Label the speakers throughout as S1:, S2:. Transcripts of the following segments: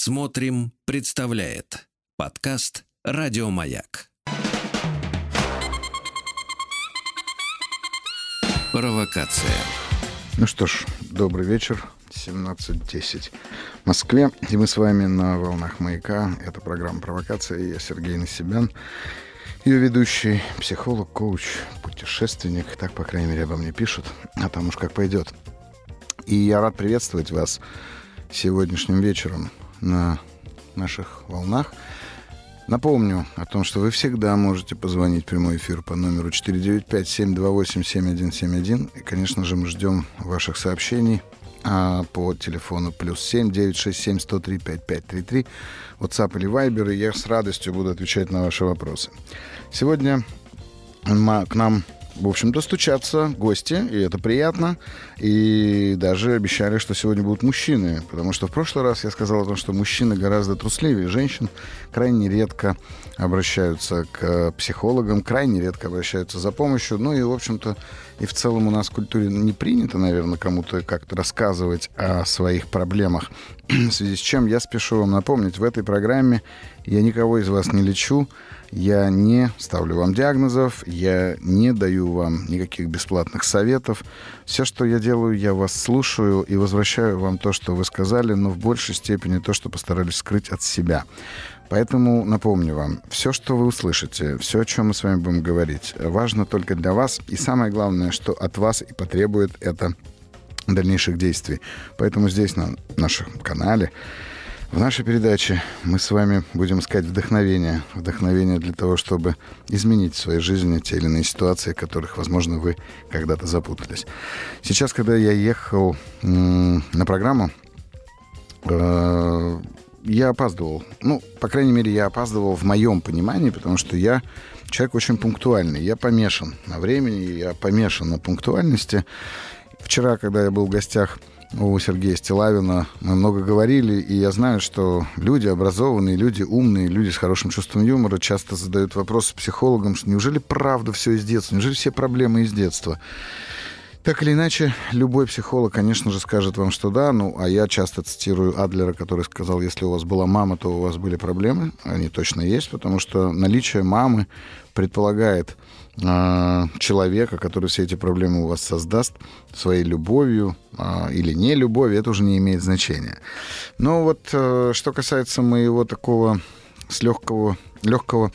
S1: Смотрим, представляет подкаст Радиомаяк. Провокация.
S2: Ну что ж, добрый вечер. 17.10 в Москве. И мы с вами на волнах маяка. Это программа «Провокация». Я Сергей Насибян. Ее ведущий, психолог, коуч, путешественник. Так, по крайней мере, обо мне пишут. А там уж как пойдет. И я рад приветствовать вас сегодняшним вечером на наших волнах. Напомню о том, что вы всегда можете позвонить в прямой эфир по номеру 495-728-7171. И, конечно же, мы ждем ваших сообщений а, по телефону плюс 7 967 103 5533 WhatsApp или Viber, и я с радостью буду отвечать на ваши вопросы. Сегодня к нам в общем-то, стучатся гости, и это приятно. И даже обещали, что сегодня будут мужчины, потому что в прошлый раз я сказал о том, что мужчины гораздо трусливее женщин, крайне редко обращаются к психологам, крайне редко обращаются за помощью. Ну и, в общем-то, и в целом у нас в культуре не принято, наверное, кому-то как-то рассказывать о своих проблемах. в связи с чем я спешу вам напомнить, в этой программе я никого из вас не лечу, я не ставлю вам диагнозов, я не даю вам никаких бесплатных советов. Все, что я делаю, я вас слушаю и возвращаю вам то, что вы сказали, но в большей степени то, что постарались скрыть от себя. Поэтому напомню вам, все, что вы услышите, все, о чем мы с вами будем говорить, важно только для вас. И самое главное, что от вас и потребует это дальнейших действий. Поэтому здесь, на нашем канале, в нашей передаче мы с вами будем искать вдохновение. Вдохновение для того, чтобы изменить в своей жизни те или иные ситуации, в которых, возможно, вы когда-то запутались. Сейчас, когда я ехал на программу, э, я опаздывал. Ну, по крайней мере, я опаздывал в моем понимании, потому что я человек очень пунктуальный. Я помешан на времени, я помешан на пунктуальности. Вчера, когда я был в гостях у Сергея Стилавина. Мы много говорили, и я знаю, что люди образованные, люди умные, люди с хорошим чувством юмора часто задают вопрос психологам, что неужели правда все из детства, неужели все проблемы из детства? Так или иначе, любой психолог, конечно же, скажет вам, что да. Ну, а я часто цитирую Адлера, который сказал, если у вас была мама, то у вас были проблемы. Они точно есть, потому что наличие мамы предполагает э, человека, который все эти проблемы у вас создаст своей любовью э, или не любовью, это уже не имеет значения. Но вот э, что касается моего такого с легкого, легкого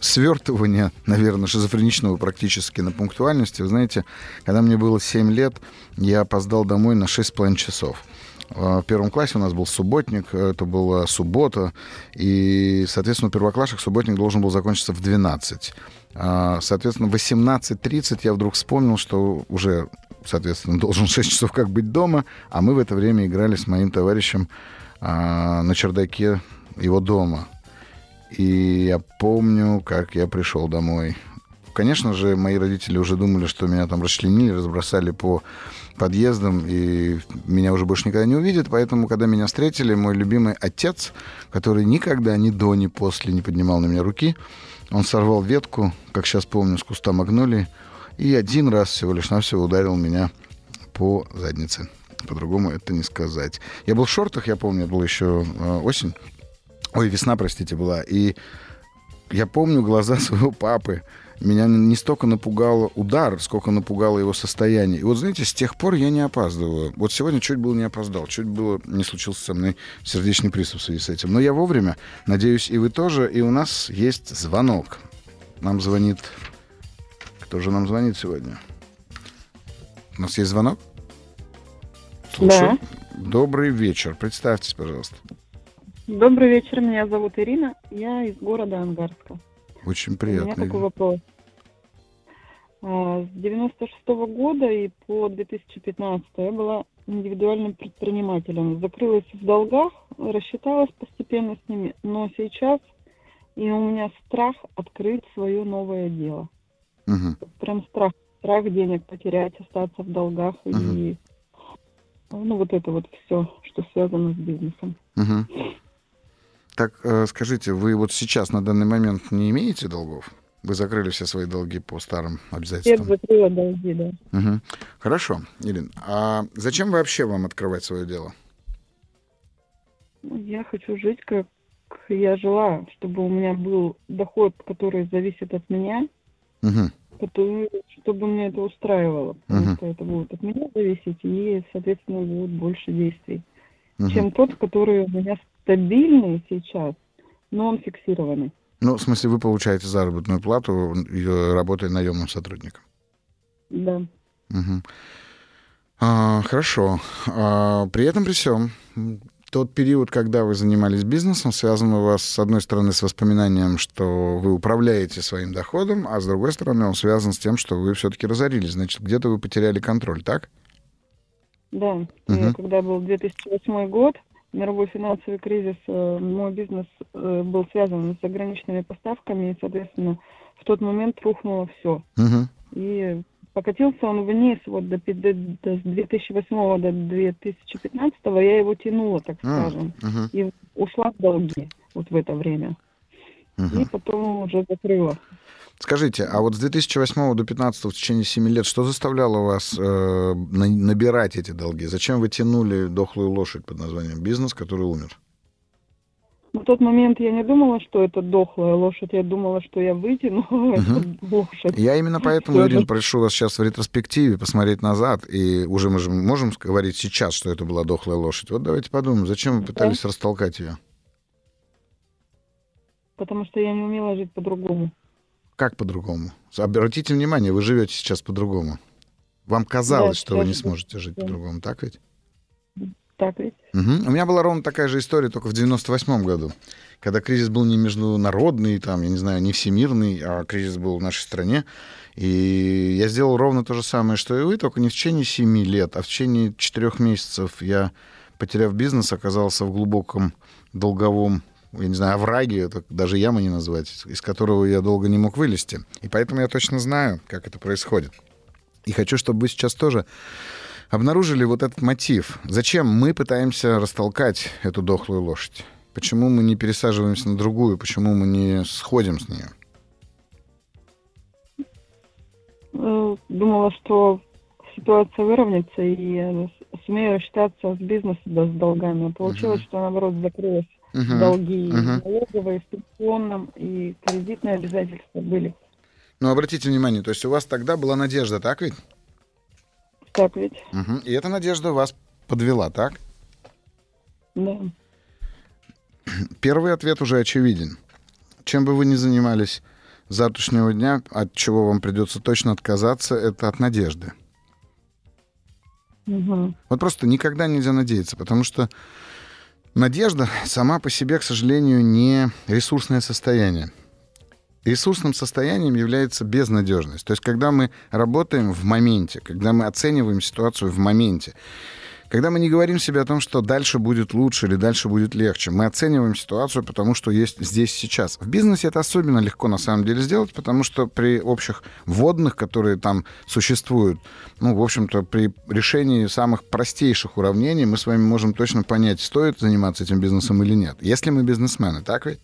S2: свертывания, наверное, шизофреничного практически на пунктуальности. Вы знаете, когда мне было 7 лет, я опоздал домой на 6,5 часов. В первом классе у нас был субботник, это была суббота, и, соответственно, у первоклашек субботник должен был закончиться в 12. А, соответственно, в 18.30 я вдруг вспомнил, что уже, соответственно, должен 6 часов как быть дома, а мы в это время играли с моим товарищем а, на чердаке его дома. И я помню, как я пришел домой. Конечно же, мои родители уже думали, что меня там расчленили, разбросали по подъездам, и меня уже больше никогда не увидят. Поэтому, когда меня встретили, мой любимый отец, который никогда ни до, ни после не поднимал на меня руки, он сорвал ветку, как сейчас помню, с куста магнолии, и один раз всего лишь навсего ударил меня по заднице. По-другому это не сказать. Я был в шортах, я помню, это была еще э, осень. Ой, весна, простите, была. И я помню глаза своего папы. Меня не столько напугал удар, сколько напугало его состояние. И вот, знаете, с тех пор я не опаздываю. Вот сегодня чуть было не опоздал, чуть было не случился со мной сердечный приступ в связи с этим. Но я вовремя. Надеюсь, и вы тоже. И у нас есть звонок. Нам звонит... Кто же нам звонит сегодня? У нас есть звонок? Слушаю. Да. Добрый вечер. Представьтесь, пожалуйста.
S3: Добрый вечер, меня зовут Ирина, я из города Ангарска.
S2: Очень приятно.
S3: У меня такой вопрос. А, с 96 -го года и по 2015 я была индивидуальным предпринимателем. Закрылась в долгах, рассчиталась постепенно с ними, но сейчас и у меня страх открыть свое новое дело. Угу. Прям страх, страх денег потерять, остаться в долгах угу. и ну вот это вот все, что связано с бизнесом. Угу.
S2: Так э, скажите, вы вот сейчас на данный момент не имеете долгов? Вы закрыли все свои долги по старым обязательствам?
S3: Я закрыла долги, да.
S2: Угу. Хорошо, Ирина. А зачем вообще вам открывать свое дело?
S3: Ну, Я хочу жить, как я жила, чтобы у меня был доход, который зависит от меня,
S2: Мгм.
S3: который- чтобы меня это устраивало, потому
S2: Мгм.
S3: что это будет от меня зависеть, и, соответственно, будет больше действий,
S2: Мгм.
S3: чем тот, который у меня стабильный сейчас, но он фиксированный.
S2: Ну, в смысле, вы получаете заработную плату, работая наемным сотрудником.
S3: Да.
S2: Мгм. А, хорошо. А, при этом, при всем, тот период, когда вы занимались бизнесом, связан у вас, с одной стороны, с воспоминанием, что вы управляете своим доходом, а с другой стороны, он связан с тем, что вы все-таки разорились. Значит, где-то вы потеряли контроль, так?
S3: Да,
S2: Мгм.
S3: когда был 2008 год, мировой финансовый кризис, э, мой бизнес э, был связан с заграничными поставками, и, соответственно, в тот момент рухнуло все.
S2: Мгм.
S3: И покатился он вниз вот до, до- до- с 2008 до 2015, я его тянула, так
S2: А,
S3: скажем,
S2: мгм,
S3: и ушла в долги вот в это время.
S2: мгм.
S3: И потом уже закрыла.
S2: Скажите, а вот с 2008 до 2015 в течение 7 лет что заставляло вас э, на- набирать эти долги? Зачем вы тянули дохлую лошадь под названием бизнес, который умер?
S3: На тот момент я не думала, что это дохлая лошадь, я думала, что я вытяну эту лошадь.
S2: Я именно поэтому. Ирина, прошу вас сейчас в ретроспективе посмотреть назад, и уже мы же можем говорить сейчас, что это была дохлая лошадь. Вот давайте подумаем, зачем вы пытались растолкать ее?
S3: Потому что я не умела жить по-другому.
S2: Как по-другому? Обратите внимание, вы живете сейчас по-другому. Вам казалось,
S3: Да,
S2: что вы не сможете жить
S3: да.
S2: по-другому, так ведь?
S3: Так ведь?
S2: Мгм. У меня была ровно такая же история, только в 98 году, когда кризис был не международный, там, я не знаю, не всемирный, а кризис был в нашей стране. И я сделал ровно то же самое, что и вы, только не в течение 7 лет, а в течение 4 месяцев я, потеряв бизнес, оказался в глубоком долговом я не знаю, овраге, это даже ямы не назвать, из которого я долго не мог вылезти. И поэтому я точно знаю, как это происходит. И хочу, чтобы вы сейчас тоже обнаружили вот этот мотив. Зачем мы пытаемся растолкать эту дохлую лошадь? Почему мы не пересаживаемся на другую? Почему мы не сходим с нее?
S3: Э, Думала, что ситуация выровняется, и сумею рассчитаться с бизнесом, да, с долгами. А получилось,
S2: Мгм.
S3: что, наоборот, закрылась
S2: Мгм.
S3: долги налоговые, в пенсионном, и кредитные обязательства были.
S2: Но обратите внимание, то есть у вас тогда была надежда, так ведь?
S3: Так ведь?
S2: Мгм. И эта надежда вас подвела, так?
S3: Да.
S2: Первый ответ уже очевиден. Чем бы вы ни занимались с завтрашнего дня, от чего вам придется точно отказаться, это от надежды.
S3: Мгм.
S2: Вот просто никогда нельзя надеяться, потому что надежда сама по себе, к сожалению, не ресурсное состояние. Ресурсным состоянием является безнадежность. То есть, когда мы работаем в моменте, когда мы оцениваем ситуацию в моменте, когда мы не говорим себе о том, что дальше будет лучше или дальше будет легче, мы оцениваем ситуацию, потому что есть здесь сейчас. В бизнесе это особенно легко на самом деле сделать, потому что при общих вводных, которые там существуют, ну, в общем-то, при решении самых простейших уравнений мы с вами можем точно понять, стоит заниматься этим бизнесом или нет. Если мы бизнесмены, так ведь?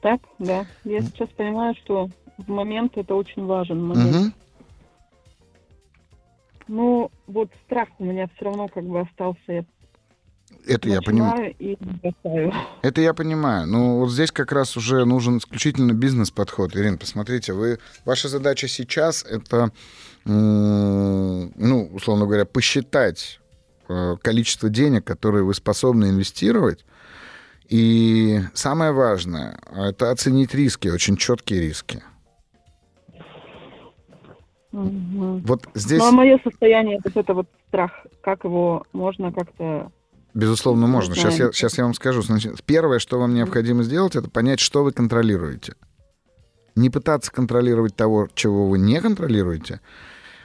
S3: Так, да. Я сейчас понимаю, что в момент это очень важен момент.
S2: Мгм.
S3: Ну, вот страх у меня все равно как бы остался. Я
S2: Это я понимаю. Это я понимаю. Ну, вот здесь как раз уже нужен исключительно бизнес-подход. Ирина, посмотрите, вы, ваша задача сейчас — это, ну, условно говоря, посчитать э, количество денег, которые вы способны инвестировать. И самое важное — это оценить риски, очень четкие риски.
S3: Мгм.
S2: Вот здесь,
S3: Ну, а мое состояние, вот это вот страх, как его можно как-то...
S2: безусловно, можно. Сейчас я, сейчас я вам скажу. Значит, первое, что вам необходимо сделать, это понять, что вы контролируете. Не пытаться контролировать того, чего вы не контролируете,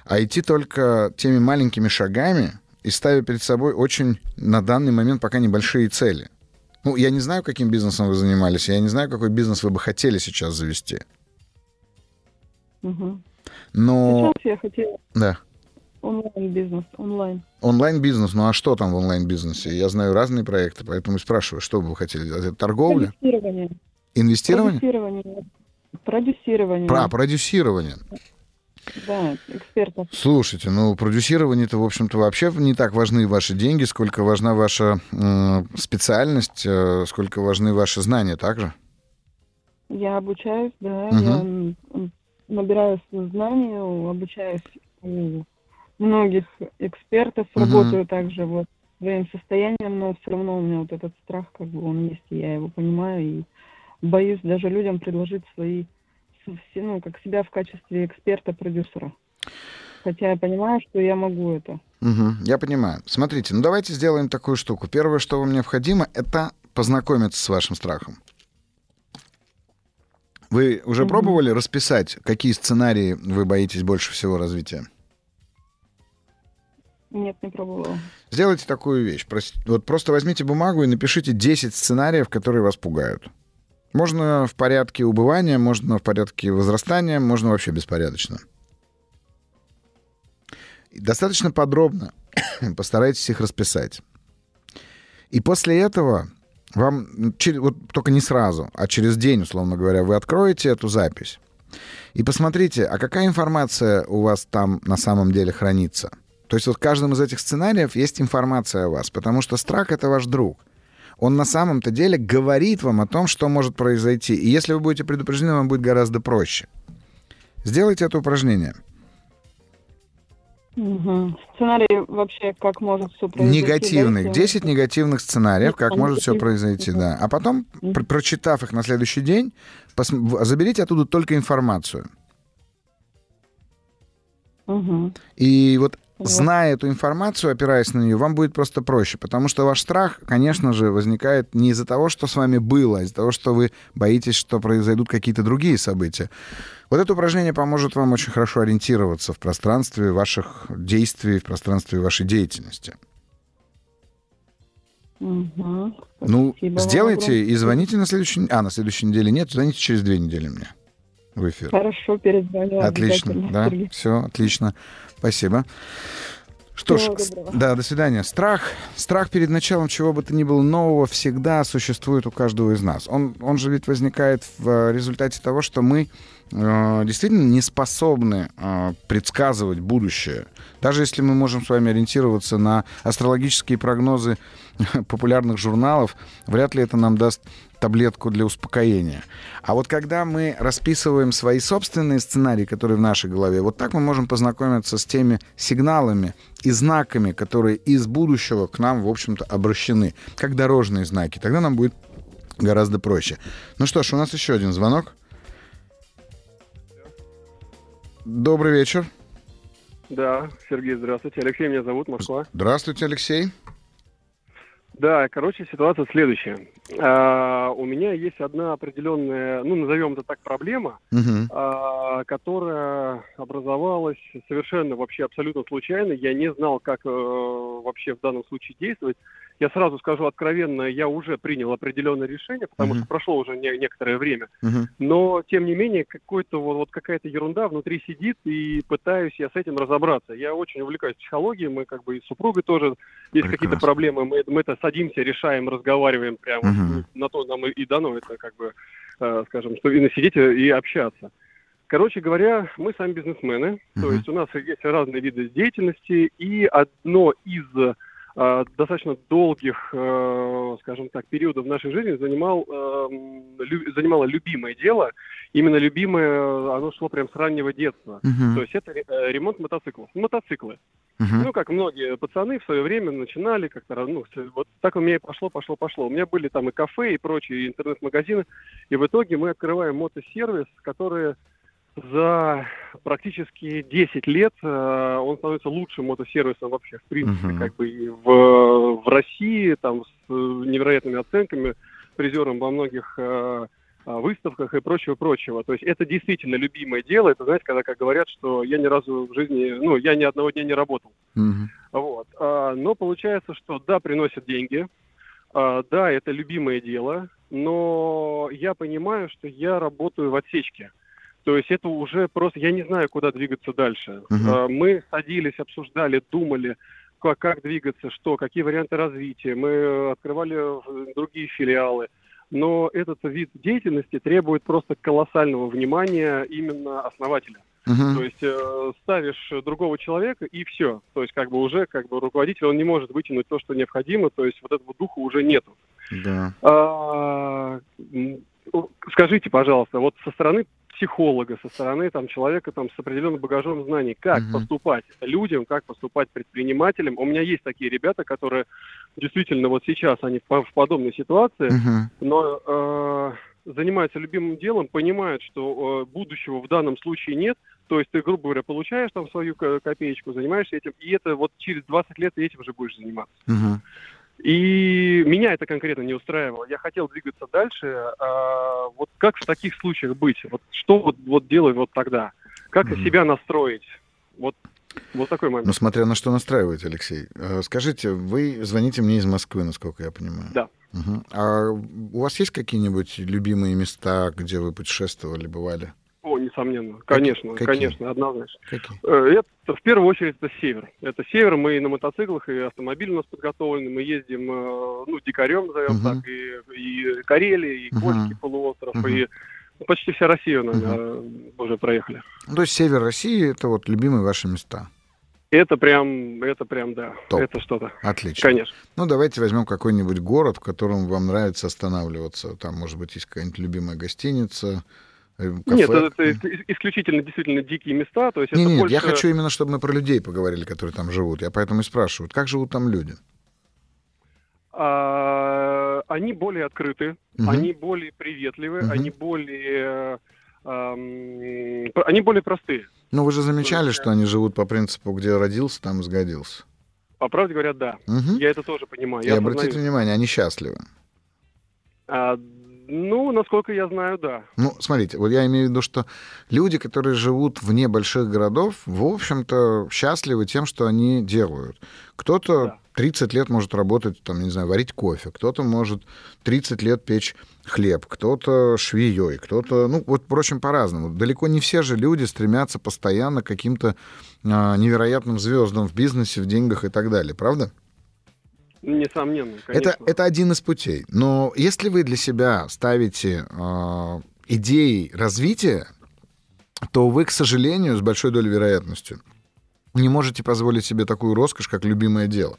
S2: а идти только теми маленькими шагами и ставя перед собой очень на данный момент пока небольшие цели. Ну, я не знаю, каким бизнесом вы занимались, я не знаю, какой бизнес вы бы хотели сейчас завести.
S3: Мгм.
S2: Но,
S3: Сейчас я хотела
S2: да,
S3: онлайн-бизнес, онлайн.
S2: онлайн-бизнес, ну а что там в онлайн-бизнесе? Я знаю разные проекты, поэтому и спрашиваю, что бы вы хотели? Это торговля?
S3: Продюсирование.
S2: Инвестирование?
S3: Продюсирование. Продюсирование.
S2: Про продюсирование.
S3: да, экспертов.
S2: Слушайте, ну, продюсирование-то, в общем-то, вообще не так важны ваши деньги, сколько важна ваша э, специальность, э, сколько важны ваши знания также?
S3: Я обучаюсь, да, угу. я набираю знания, обучаюсь у многих экспертов, угу. работаю также вот своим состоянием, но все равно у меня вот этот страх, как бы он есть, и я его понимаю, и боюсь даже людям предложить свои, ну, как себя в качестве эксперта-продюсера. Хотя я понимаю, что я могу это.
S2: Угу, я понимаю. Смотрите, ну давайте сделаем такую штуку. Первое, что вам необходимо, это познакомиться с вашим страхом. Вы уже угу. пробовали расписать, какие сценарии вы боитесь больше всего развития?
S3: Нет, не пробовала.
S2: Сделайте такую вещь. Вот просто возьмите бумагу и напишите 10 сценариев, которые вас пугают. Можно в порядке убывания, можно в порядке возрастания, можно вообще беспорядочно. Достаточно подробно постарайтесь их расписать. И после этого вам, вот только не сразу, а через день, условно говоря, вы откроете эту запись и посмотрите, а какая информация у вас там на самом деле хранится – то есть вот в каждом из этих сценариев есть информация о вас, потому что страх — это ваш друг. Он на самом-то деле говорит вам о том, что может произойти. И если вы будете предупреждены, вам будет гораздо проще. Сделайте это упражнение.
S3: Угу. Сценарий вообще, как может все произойти?
S2: Негативных. 10 негативных сценариев, как а может все произойти, да. А потом, угу. прочитав их на следующий день, заберите оттуда только информацию. Угу. И вот Зная эту информацию, опираясь на нее, вам будет просто проще, потому что ваш страх, конечно же, возникает не из-за того, что с вами было, а из-за того, что вы боитесь, что произойдут какие-то другие события. Вот это упражнение поможет вам очень хорошо ориентироваться в пространстве ваших действий, в пространстве вашей деятельности. Угу. Ну, сделайте и звоните на следующей... А, на следующей неделе нет, звоните через две недели мне в эфир.
S3: Хорошо, перезвоню.
S2: Отлично, да, Сергей. все, отлично. Спасибо. Что ж, да, до свидания. Страх, страх перед началом чего бы то ни было нового всегда существует у каждого из нас. Он, он же ведь возникает в э, результате того, что мы э, действительно не способны э, предсказывать будущее. Даже если мы можем с вами ориентироваться на астрологические прогнозы популярных журналов, вряд ли это нам даст таблетку для успокоения. А вот когда мы расписываем свои собственные сценарии, которые в нашей голове, вот так мы можем познакомиться с теми сигналами и знаками, которые из будущего к нам, в общем-то, обращены, как дорожные знаки. Тогда нам будет гораздо проще. Ну что ж, у нас еще один звонок. Добрый вечер.
S4: Да, Сергей, здравствуйте. Алексей меня зовут, Москва.
S2: Здравствуйте, Алексей.
S4: Да, короче, ситуация следующая. А, у меня есть одна определенная, ну, назовем это так, проблема, uh-huh. а, которая образовалась совершенно вообще абсолютно случайно. Я не знал, как э, вообще в данном случае действовать. Я сразу скажу откровенно, я уже принял определенное решение, потому uh-huh. что прошло уже не, некоторое время. Uh-huh. Но, тем не менее, какой-то вот, вот какая-то ерунда внутри сидит, и пытаюсь я с этим разобраться. Я очень увлекаюсь психологией, мы как бы и с супругой тоже есть какие-то проблемы, мы, мы это садимся, решаем, разговариваем прямо. Uh-huh. На то нам и дано это как бы, э, скажем, что и сидеть и общаться. Короче говоря, мы сами бизнесмены, uh-huh. то есть у нас есть разные виды деятельности, и одно из достаточно долгих, э, скажем так, периодов в нашей жизни занимал, эм, занимало любимое дело. Именно любимое, оно шло прям с раннего детства. Uh-huh. То есть это э, ремонт мотоциклов. Мотоциклы. Uh-huh. Ну, как многие пацаны в свое время начинали как-то, ну, вот так у меня и пошло, пошло, пошло. У меня были там и кафе, и прочие интернет-магазины. И в итоге мы открываем мотосервис, который за практически 10 лет э, он становится лучшим мотосервисом вообще, в принципе, uh-huh. как бы и в, в России, там, с э, невероятными оценками, призером во многих э, выставках и прочего-прочего. То есть это действительно любимое дело. Это, знаете, когда как говорят, что я ни разу в жизни, ну, я ни одного дня не работал. Uh-huh. Вот. А, но получается, что да, приносят деньги, а, да, это любимое дело, но я понимаю, что я работаю в отсечке. То есть это уже просто, я не знаю, куда двигаться дальше. Uh-huh. Мы садились, обсуждали, думали, как, как двигаться, что, какие варианты развития. Мы открывали другие филиалы. Но этот вид деятельности требует просто колоссального внимания именно основателя. Угу. То есть э, ставишь другого человека и все. То есть как бы уже как бы руководитель он не может вытянуть то, что необходимо. То есть вот этого духа уже нету.
S2: Да.
S4: А, скажите, пожалуйста, вот со стороны психолога, со стороны там, человека там, с определенным багажом знаний, как uh-huh. поступать людям, как поступать предпринимателям. У меня есть такие ребята, которые действительно вот сейчас они в, в подобной ситуации, uh-huh. но э, занимаются любимым делом, понимают, что э, будущего в данном случае нет, то есть ты, грубо говоря, получаешь там свою копеечку, занимаешься этим, и это вот через 20 лет ты этим уже будешь заниматься. Uh-huh. И меня это конкретно не устраивало. Я хотел двигаться дальше. А, вот как в таких случаях быть? Вот что вот, вот делать вот тогда? Как mm-hmm. себя настроить? Вот, вот такой момент.
S2: Ну, смотря на что настраивать, Алексей. А, скажите, вы звоните мне из Москвы, насколько я понимаю.
S4: Да.
S2: Угу. А у вас есть какие-нибудь любимые места, где вы путешествовали, бывали?
S4: О, несомненно, конечно, Какие? конечно, однозначно.
S2: Какие?
S4: Э, это в первую очередь это север. Это север, мы и на мотоциклах, и автомобиль у нас подготовлены, мы ездим, э, ну, дикарем, назовем uh-huh. так, и, и Карелия, и Кольский uh-huh. полуостров, uh-huh. и почти вся Россия, наверное, uh-huh. уже проехали.
S2: Ну, то есть север России это вот любимые ваши места?
S4: Это прям, это прям, да,
S2: Топ.
S4: это что-то.
S2: Отлично.
S4: Конечно.
S2: Ну, давайте возьмем какой-нибудь город, в котором вам нравится останавливаться. Там, может быть, есть какая-нибудь любимая гостиница,
S4: Э, кафе. Нет, это, это исключительно действительно дикие места. То есть
S2: нет,
S4: это
S2: нет,
S4: больше...
S2: я хочу именно, чтобы мы про людей поговорили, которые там живут. Я поэтому и спрашиваю, как живут там люди?
S4: А, они более открыты, угу. они более приветливы, угу. они более... А, они более простые.
S2: Ну, вы же замечали, что они живут по принципу, где родился, там и сгодился.
S4: По правде говоря, да. Угу. Я это тоже понимаю.
S2: И обратите внимание, они счастливы.
S4: А, ну, насколько я знаю, да.
S2: Ну, смотрите, вот я имею в виду, что люди, которые живут вне больших городов, в общем-то, счастливы тем, что они делают. Кто-то да. 30 лет может работать, там, не знаю, варить кофе, кто-то может 30 лет печь хлеб, кто-то швеей, кто-то, ну, вот, впрочем, по-разному. Далеко не все же люди стремятся постоянно к каким-то а, невероятным звездам в бизнесе, в деньгах и так далее, правда?
S4: Несомненно, конечно.
S2: Это, это один из путей. Но если вы для себя ставите э, идеи развития, то вы, к сожалению, с большой долей вероятностью не можете позволить себе такую роскошь, как любимое дело.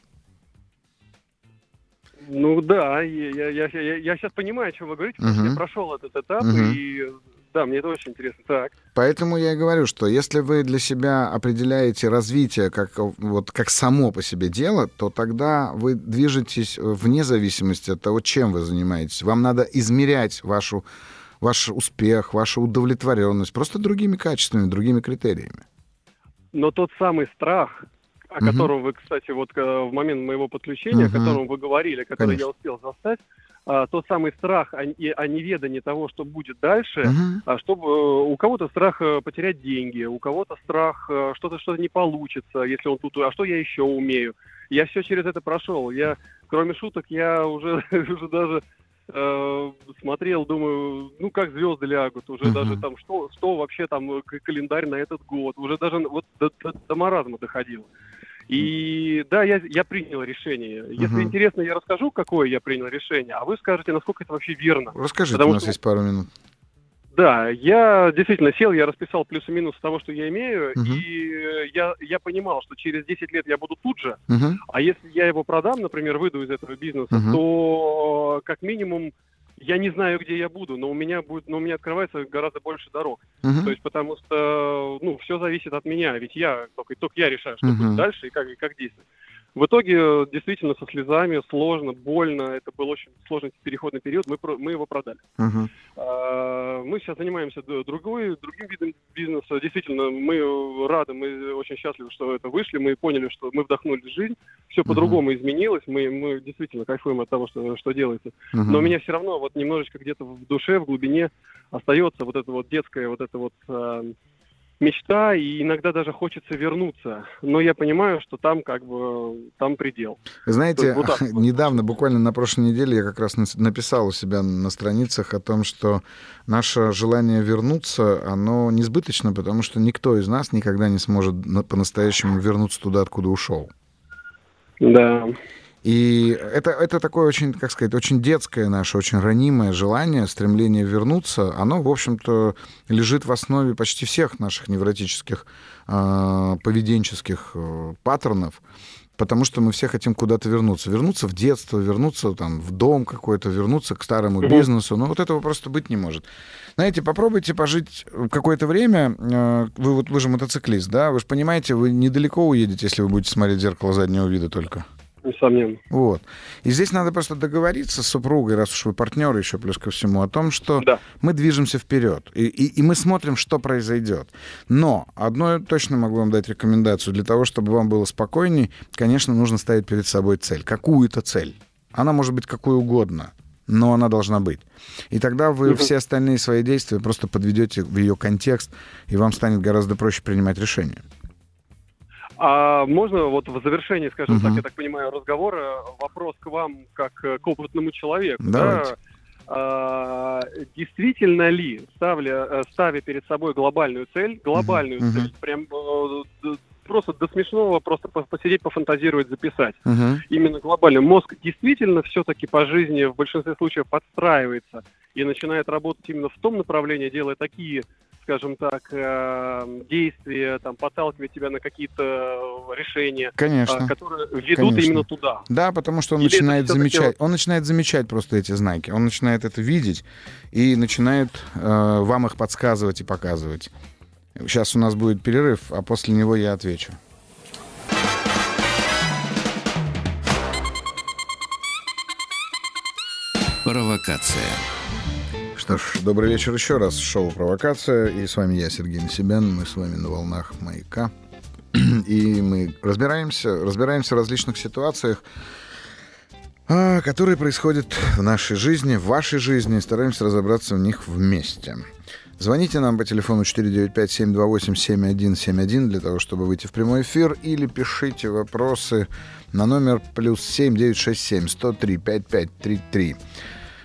S4: Ну да, я, я, я, я сейчас понимаю, о чем вы говорите, потому uh-huh. что я прошел этот этап, uh-huh. и да, мне это очень интересно. Так.
S2: Поэтому я и говорю, что если вы для себя определяете развитие как, вот, как само по себе дело, то тогда вы движетесь вне зависимости от того, чем вы занимаетесь. Вам надо измерять вашу, ваш успех, вашу удовлетворенность просто другими качествами, другими критериями.
S4: Но тот самый страх, о угу. котором вы, кстати, вот э, в момент моего подключения, угу. о котором вы говорили, который Конечно. я успел застать, а, тот самый страх о, о неведании того, что будет дальше, uh-huh. а, чтобы э, у кого-то страх э, потерять деньги, у кого-то страх э, что-то что-то не получится, если он тут, а что я еще умею? Я все через это прошел. Я, кроме шуток, я уже уже даже э, смотрел, думаю, ну как звезды лягут, уже uh-huh. даже там что что вообще там календарь на этот год, уже даже вот до, до, до маразма доходил. И да, я, я принял решение. Если угу. интересно, я расскажу, какое я принял решение, а вы скажете, насколько это вообще верно.
S2: Расскажите, Потому у нас что... есть пару минут.
S4: Да, я действительно сел, я расписал плюс и минус того, что я имею, uh-huh. и я, я понимал, что через 10 лет я буду тут же, uh-huh. а если я его продам, например, выйду из этого бизнеса, uh-huh. то как минимум я не знаю, где я буду, но у меня будет, но у меня открывается гораздо больше дорог. Uh-huh. То есть, потому что, ну, все зависит от меня, ведь я только, только я решаю, что uh-huh. будет дальше и как, и как действовать. В итоге, действительно, со слезами, сложно, больно. Это был очень сложный переходный период. Мы, мы его продали. Uh-huh. Мы сейчас занимаемся другой, другим видом бизнеса. Действительно, мы рады, мы очень счастливы, что это вышли. Мы поняли, что мы вдохнули жизнь. Все uh-huh. по-другому изменилось. Мы, мы действительно кайфуем от того, что, что делается. Uh-huh. Но у меня все равно вот немножечко где-то в душе, в глубине остается вот это вот детское, вот это вот а, мечта, и иногда даже хочется вернуться. Но я понимаю, что там как бы там предел.
S2: Знаете, вот так. недавно, буквально на прошлой неделе, я как раз написал у себя на страницах о том, что наше желание вернуться, оно несбыточно, потому что никто из нас никогда не сможет по-настоящему вернуться туда, откуда ушел.
S4: Да.
S2: И это, это такое очень, как сказать, очень детское наше, очень ранимое желание, стремление вернуться. Оно, в общем-то, лежит в основе почти всех наших невротических э, поведенческих э, паттернов потому что мы все хотим куда-то вернуться. Вернуться в детство, вернуться там, в дом какой-то, вернуться к старому бизнесу. Но вот этого просто быть не может. Знаете, попробуйте пожить какое-то время. Э, вы вот вы же мотоциклист, да? Вы же понимаете, вы недалеко уедете, если вы будете смотреть зеркало заднего вида только.
S4: Несомненно.
S2: Вот. И здесь надо просто договориться с супругой, раз уж вы партнеры еще плюс ко всему, о том, что да. мы движемся вперед. И, и, и мы смотрим, что произойдет. Но одно я точно могу вам дать рекомендацию. Для того, чтобы вам было спокойней, конечно, нужно ставить перед собой цель. Какую-то цель. Она может быть какой угодно но она должна быть. И тогда вы все остальные свои действия просто подведете в ее контекст, и вам станет гораздо проще принимать решения.
S4: А можно вот в завершении, скажем угу. так, я так понимаю, разговора вопрос к вам как к опытному человеку.
S2: Давайте.
S4: Да? А, действительно ли, ставля, э, ставя перед собой глобальную цель, глобальную угу. цель, прям э, просто до смешного просто посидеть, пофантазировать, записать. Угу. Именно глобально. Мозг действительно все-таки по жизни в большинстве случаев подстраивается и начинает работать именно в том направлении, делая такие скажем так, э, действия, там, подталкивает тебя на какие-то решения,
S2: Конечно.
S4: которые ведут Конечно. именно туда.
S2: Да, потому что он Или начинает замечать, он начинает замечать просто эти знаки, он начинает это видеть и начинает э, вам их подсказывать и показывать. Сейчас у нас будет перерыв, а после него я отвечу.
S1: Провокация.
S2: Что ж, добрый вечер еще раз. Шоу «Провокация». И с вами я, Сергей Насибян. Мы с вами на волнах «Маяка». И мы разбираемся, разбираемся в различных ситуациях, а, которые происходят в нашей жизни, в вашей жизни. И стараемся разобраться в них вместе. Звоните нам по телефону 495-728-7171 для того, чтобы выйти в прямой эфир, или пишите вопросы на номер плюс 7967 103 5533.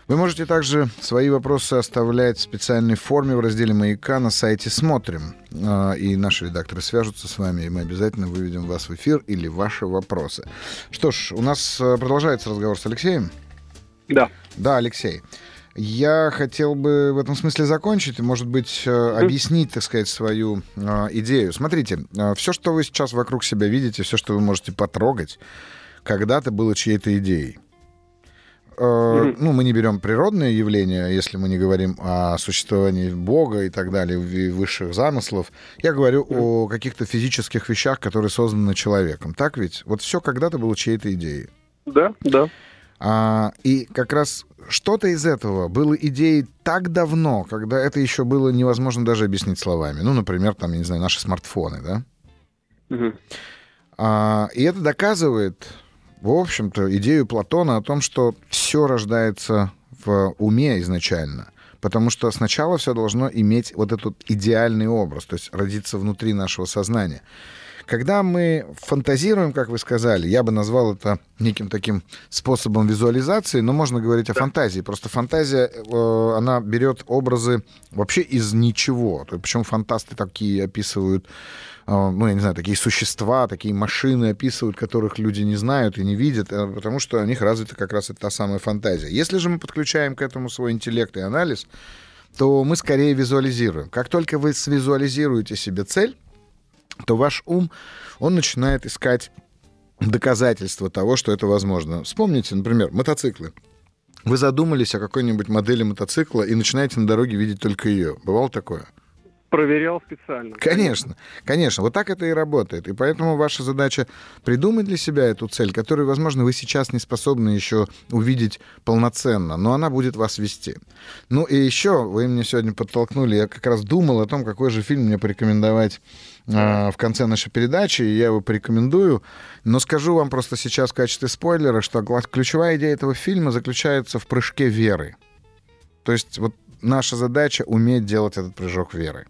S2: Вы можете также свои вопросы оставлять в специальной форме в разделе «Маяка» на сайте «Смотрим». А, и наши редакторы свяжутся с вами, и мы обязательно выведем вас в эфир или ваши вопросы. Что ж, у нас э, продолжается разговор с Алексеем.
S4: Да.
S2: Да, Алексей. Я хотел бы в этом смысле закончить и, может быть, э, объяснить, так сказать, свою э, идею. Смотрите, все, что вы сейчас вокруг себя видите, все, что вы можете потрогать, когда-то было чьей-то идеей. Mm-hmm. Ну, мы не берем природные явления, если мы не говорим о существовании Бога и так далее, высших замыслов. Я говорю mm-hmm. о каких-то физических вещах, которые созданы человеком. Так ведь? Вот все когда-то было чьей-то идеей.
S4: Да, да.
S2: А, и как раз что-то из этого было идеей так давно, когда это еще было невозможно даже объяснить словами. Ну, например, там, я не знаю, наши смартфоны, да? Mm-hmm. А, и это доказывает в общем-то, идею Платона о том, что все рождается в уме изначально. Потому что сначала все должно иметь вот этот идеальный образ, то есть родиться внутри нашего сознания. Когда мы фантазируем, как вы сказали, я бы назвал это неким таким способом визуализации, но можно говорить о фантазии. Просто фантазия, э, она берет образы вообще из ничего. Причем фантасты такие описывают ну, я не знаю, такие существа, такие машины описывают, которых люди не знают и не видят, э, потому что у них развита как раз та самая фантазия. Если же мы подключаем к этому свой интеллект и анализ, то мы скорее визуализируем. Как только вы свизуализируете себе цель, то ваш ум, он начинает искать доказательства того, что это возможно. Вспомните, например, мотоциклы. Вы задумались о какой-нибудь модели мотоцикла и начинаете на дороге видеть только ее. Бывало такое?
S4: Проверял специально.
S2: Конечно, конечно. Вот так это и работает. И поэтому ваша задача придумать для себя эту цель, которую, возможно, вы сейчас не способны еще увидеть полноценно, но она будет вас вести. Ну и еще вы мне сегодня подтолкнули, я как раз думал о том, какой же фильм мне порекомендовать э, в конце нашей передачи, и я его порекомендую. Но скажу вам просто сейчас в качестве спойлера, что ключевая идея этого фильма заключается в прыжке веры. То есть вот наша задача уметь делать этот прыжок веры.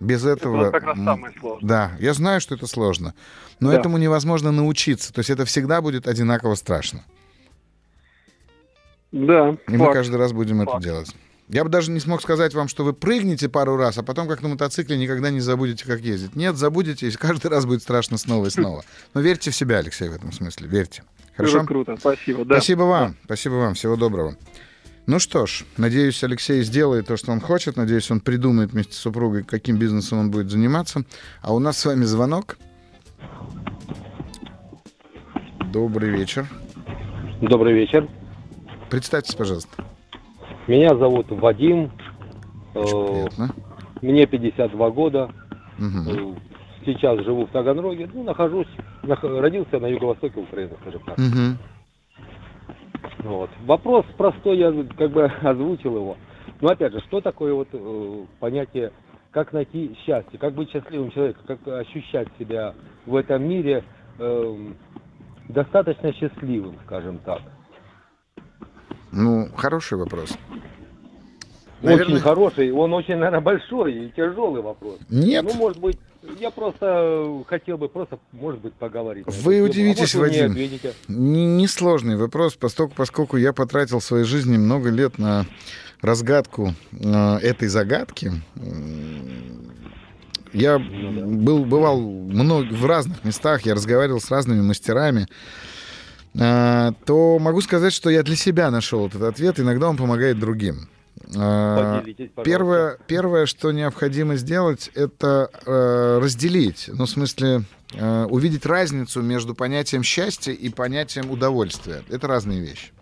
S2: Без этого...
S4: Это как раз самое сложное.
S2: Да, я знаю, что это сложно. Но да. этому невозможно научиться. То есть это всегда будет одинаково страшно.
S4: Да.
S2: И факт. мы каждый раз будем факт. это делать. Я бы даже не смог сказать вам, что вы прыгнете пару раз, а потом как на мотоцикле никогда не забудете, как ездить. Нет, забудете, и каждый раз будет страшно снова и снова. Но верьте в себя, Алексей, в этом смысле. Верьте. Хорошо?
S4: Это круто, спасибо. Да.
S2: Спасибо вам, да. спасибо вам. Всего доброго. Ну что ж, надеюсь, Алексей сделает то, что он хочет. Надеюсь, он придумает вместе с супругой, каким бизнесом он будет заниматься. А у нас с вами звонок. Добрый вечер.
S5: Добрый вечер.
S2: Представьтесь, пожалуйста.
S5: Меня зовут Вадим.
S2: Очень э, приятно.
S5: Мне 52 года. Угу. Сейчас живу в Таганроге. Ну, нахожусь, родился на юго-востоке Украины, скажем так. Угу. Вот. Вопрос простой, я как бы озвучил его. Но опять же, что такое вот э, понятие, как найти счастье, как быть счастливым человеком, как ощущать себя в этом мире э, достаточно счастливым, скажем так.
S2: Ну, хороший вопрос.
S5: Наверное... Очень хороший, он очень, наверное, большой и тяжелый вопрос.
S2: Нет.
S5: Ну, может быть, я просто хотел бы просто, может быть, поговорить.
S2: Вы удивитесь, а Вадим. Несложный не вопрос, поскольку, поскольку я потратил в своей жизни много лет на разгадку э, этой загадки. Я ну, был, бывал много, в разных местах, я разговаривал с разными мастерами, э, то могу сказать, что я для себя нашел этот ответ. Иногда он помогает другим. А, первое, первое, что необходимо сделать, это э, разделить, ну, в смысле, э, увидеть разницу между понятием счастья и понятием удовольствия. Это разные вещи.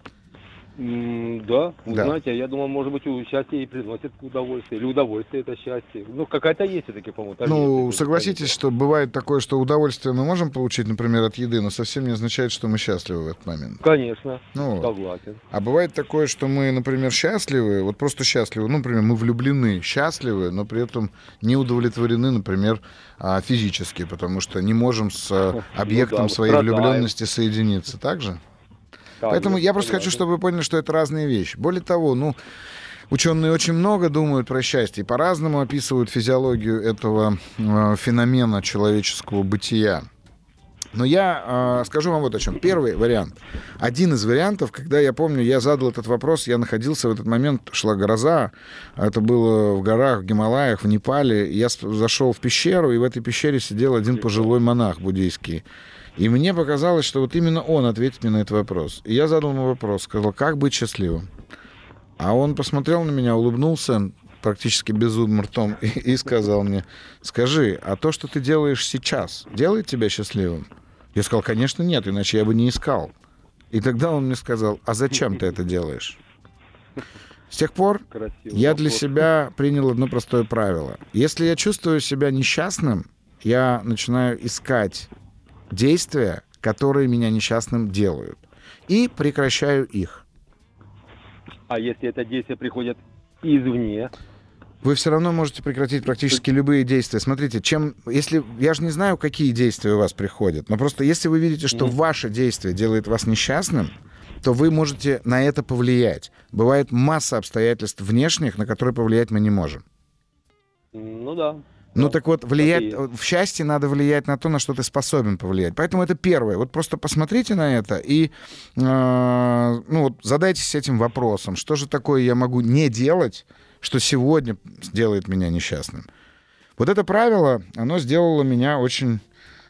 S5: Да, да. знаете, я думаю, может быть, счастье и приносит удовольствие. Или удовольствие это счастье. Ну, какая-то есть все-таки, по-моему.
S2: Ну, есть, согласитесь, что бывает такое, что удовольствие мы можем получить, например, от еды, но совсем не означает, что мы счастливы в этот момент.
S5: Конечно, ну, согласен.
S2: А бывает такое, что мы, например, счастливы, вот просто счастливы, ну, например, мы влюблены, счастливы, но при этом не удовлетворены, например, а, физически, потому что не можем с ну объектом ну, да, своей страдаем. влюбленности соединиться. Так же? Поэтому я просто хочу, чтобы вы поняли, что это разные вещи. Более того, ну, Ученые очень много думают про счастье и по-разному описывают физиологию этого э, феномена человеческого бытия. Но я э, скажу вам вот о чем. Первый вариант. Один из вариантов, когда я помню, я задал этот вопрос, я находился в этот момент, шла гроза, это было в горах, в Гималаях, в Непале. Я зашел в пещеру, и в этой пещере сидел один пожилой монах буддийский. И мне показалось, что вот именно он ответит мне на этот вопрос. И я задал ему вопрос, сказал, как быть счастливым? А он посмотрел на меня, улыбнулся практически безумным ртом и, и сказал мне, скажи, а то, что ты делаешь сейчас, делает тебя счастливым? Я сказал, конечно, нет, иначе я бы не искал. И тогда он мне сказал, а зачем ты это делаешь? С тех пор Красиво, я для себя принял одно простое правило. Если я чувствую себя несчастным, я начинаю искать действия, которые меня несчастным делают, и прекращаю их.
S5: А если это действия приходят извне?
S2: Вы все равно можете прекратить практически любые действия. Смотрите, чем, если я же не знаю, какие действия у вас приходят, но просто если вы видите, что mm. ваше действие делает вас несчастным, то вы можете на это повлиять. Бывает масса обстоятельств внешних, на которые повлиять мы не можем.
S5: Ну да.
S2: Ну так вот, влиять, в счастье надо влиять на то, на что ты способен повлиять. Поэтому это первое. Вот просто посмотрите на это и э, ну, вот задайтесь этим вопросом. Что же такое я могу не делать, что сегодня сделает меня несчастным? Вот это правило, оно сделало меня очень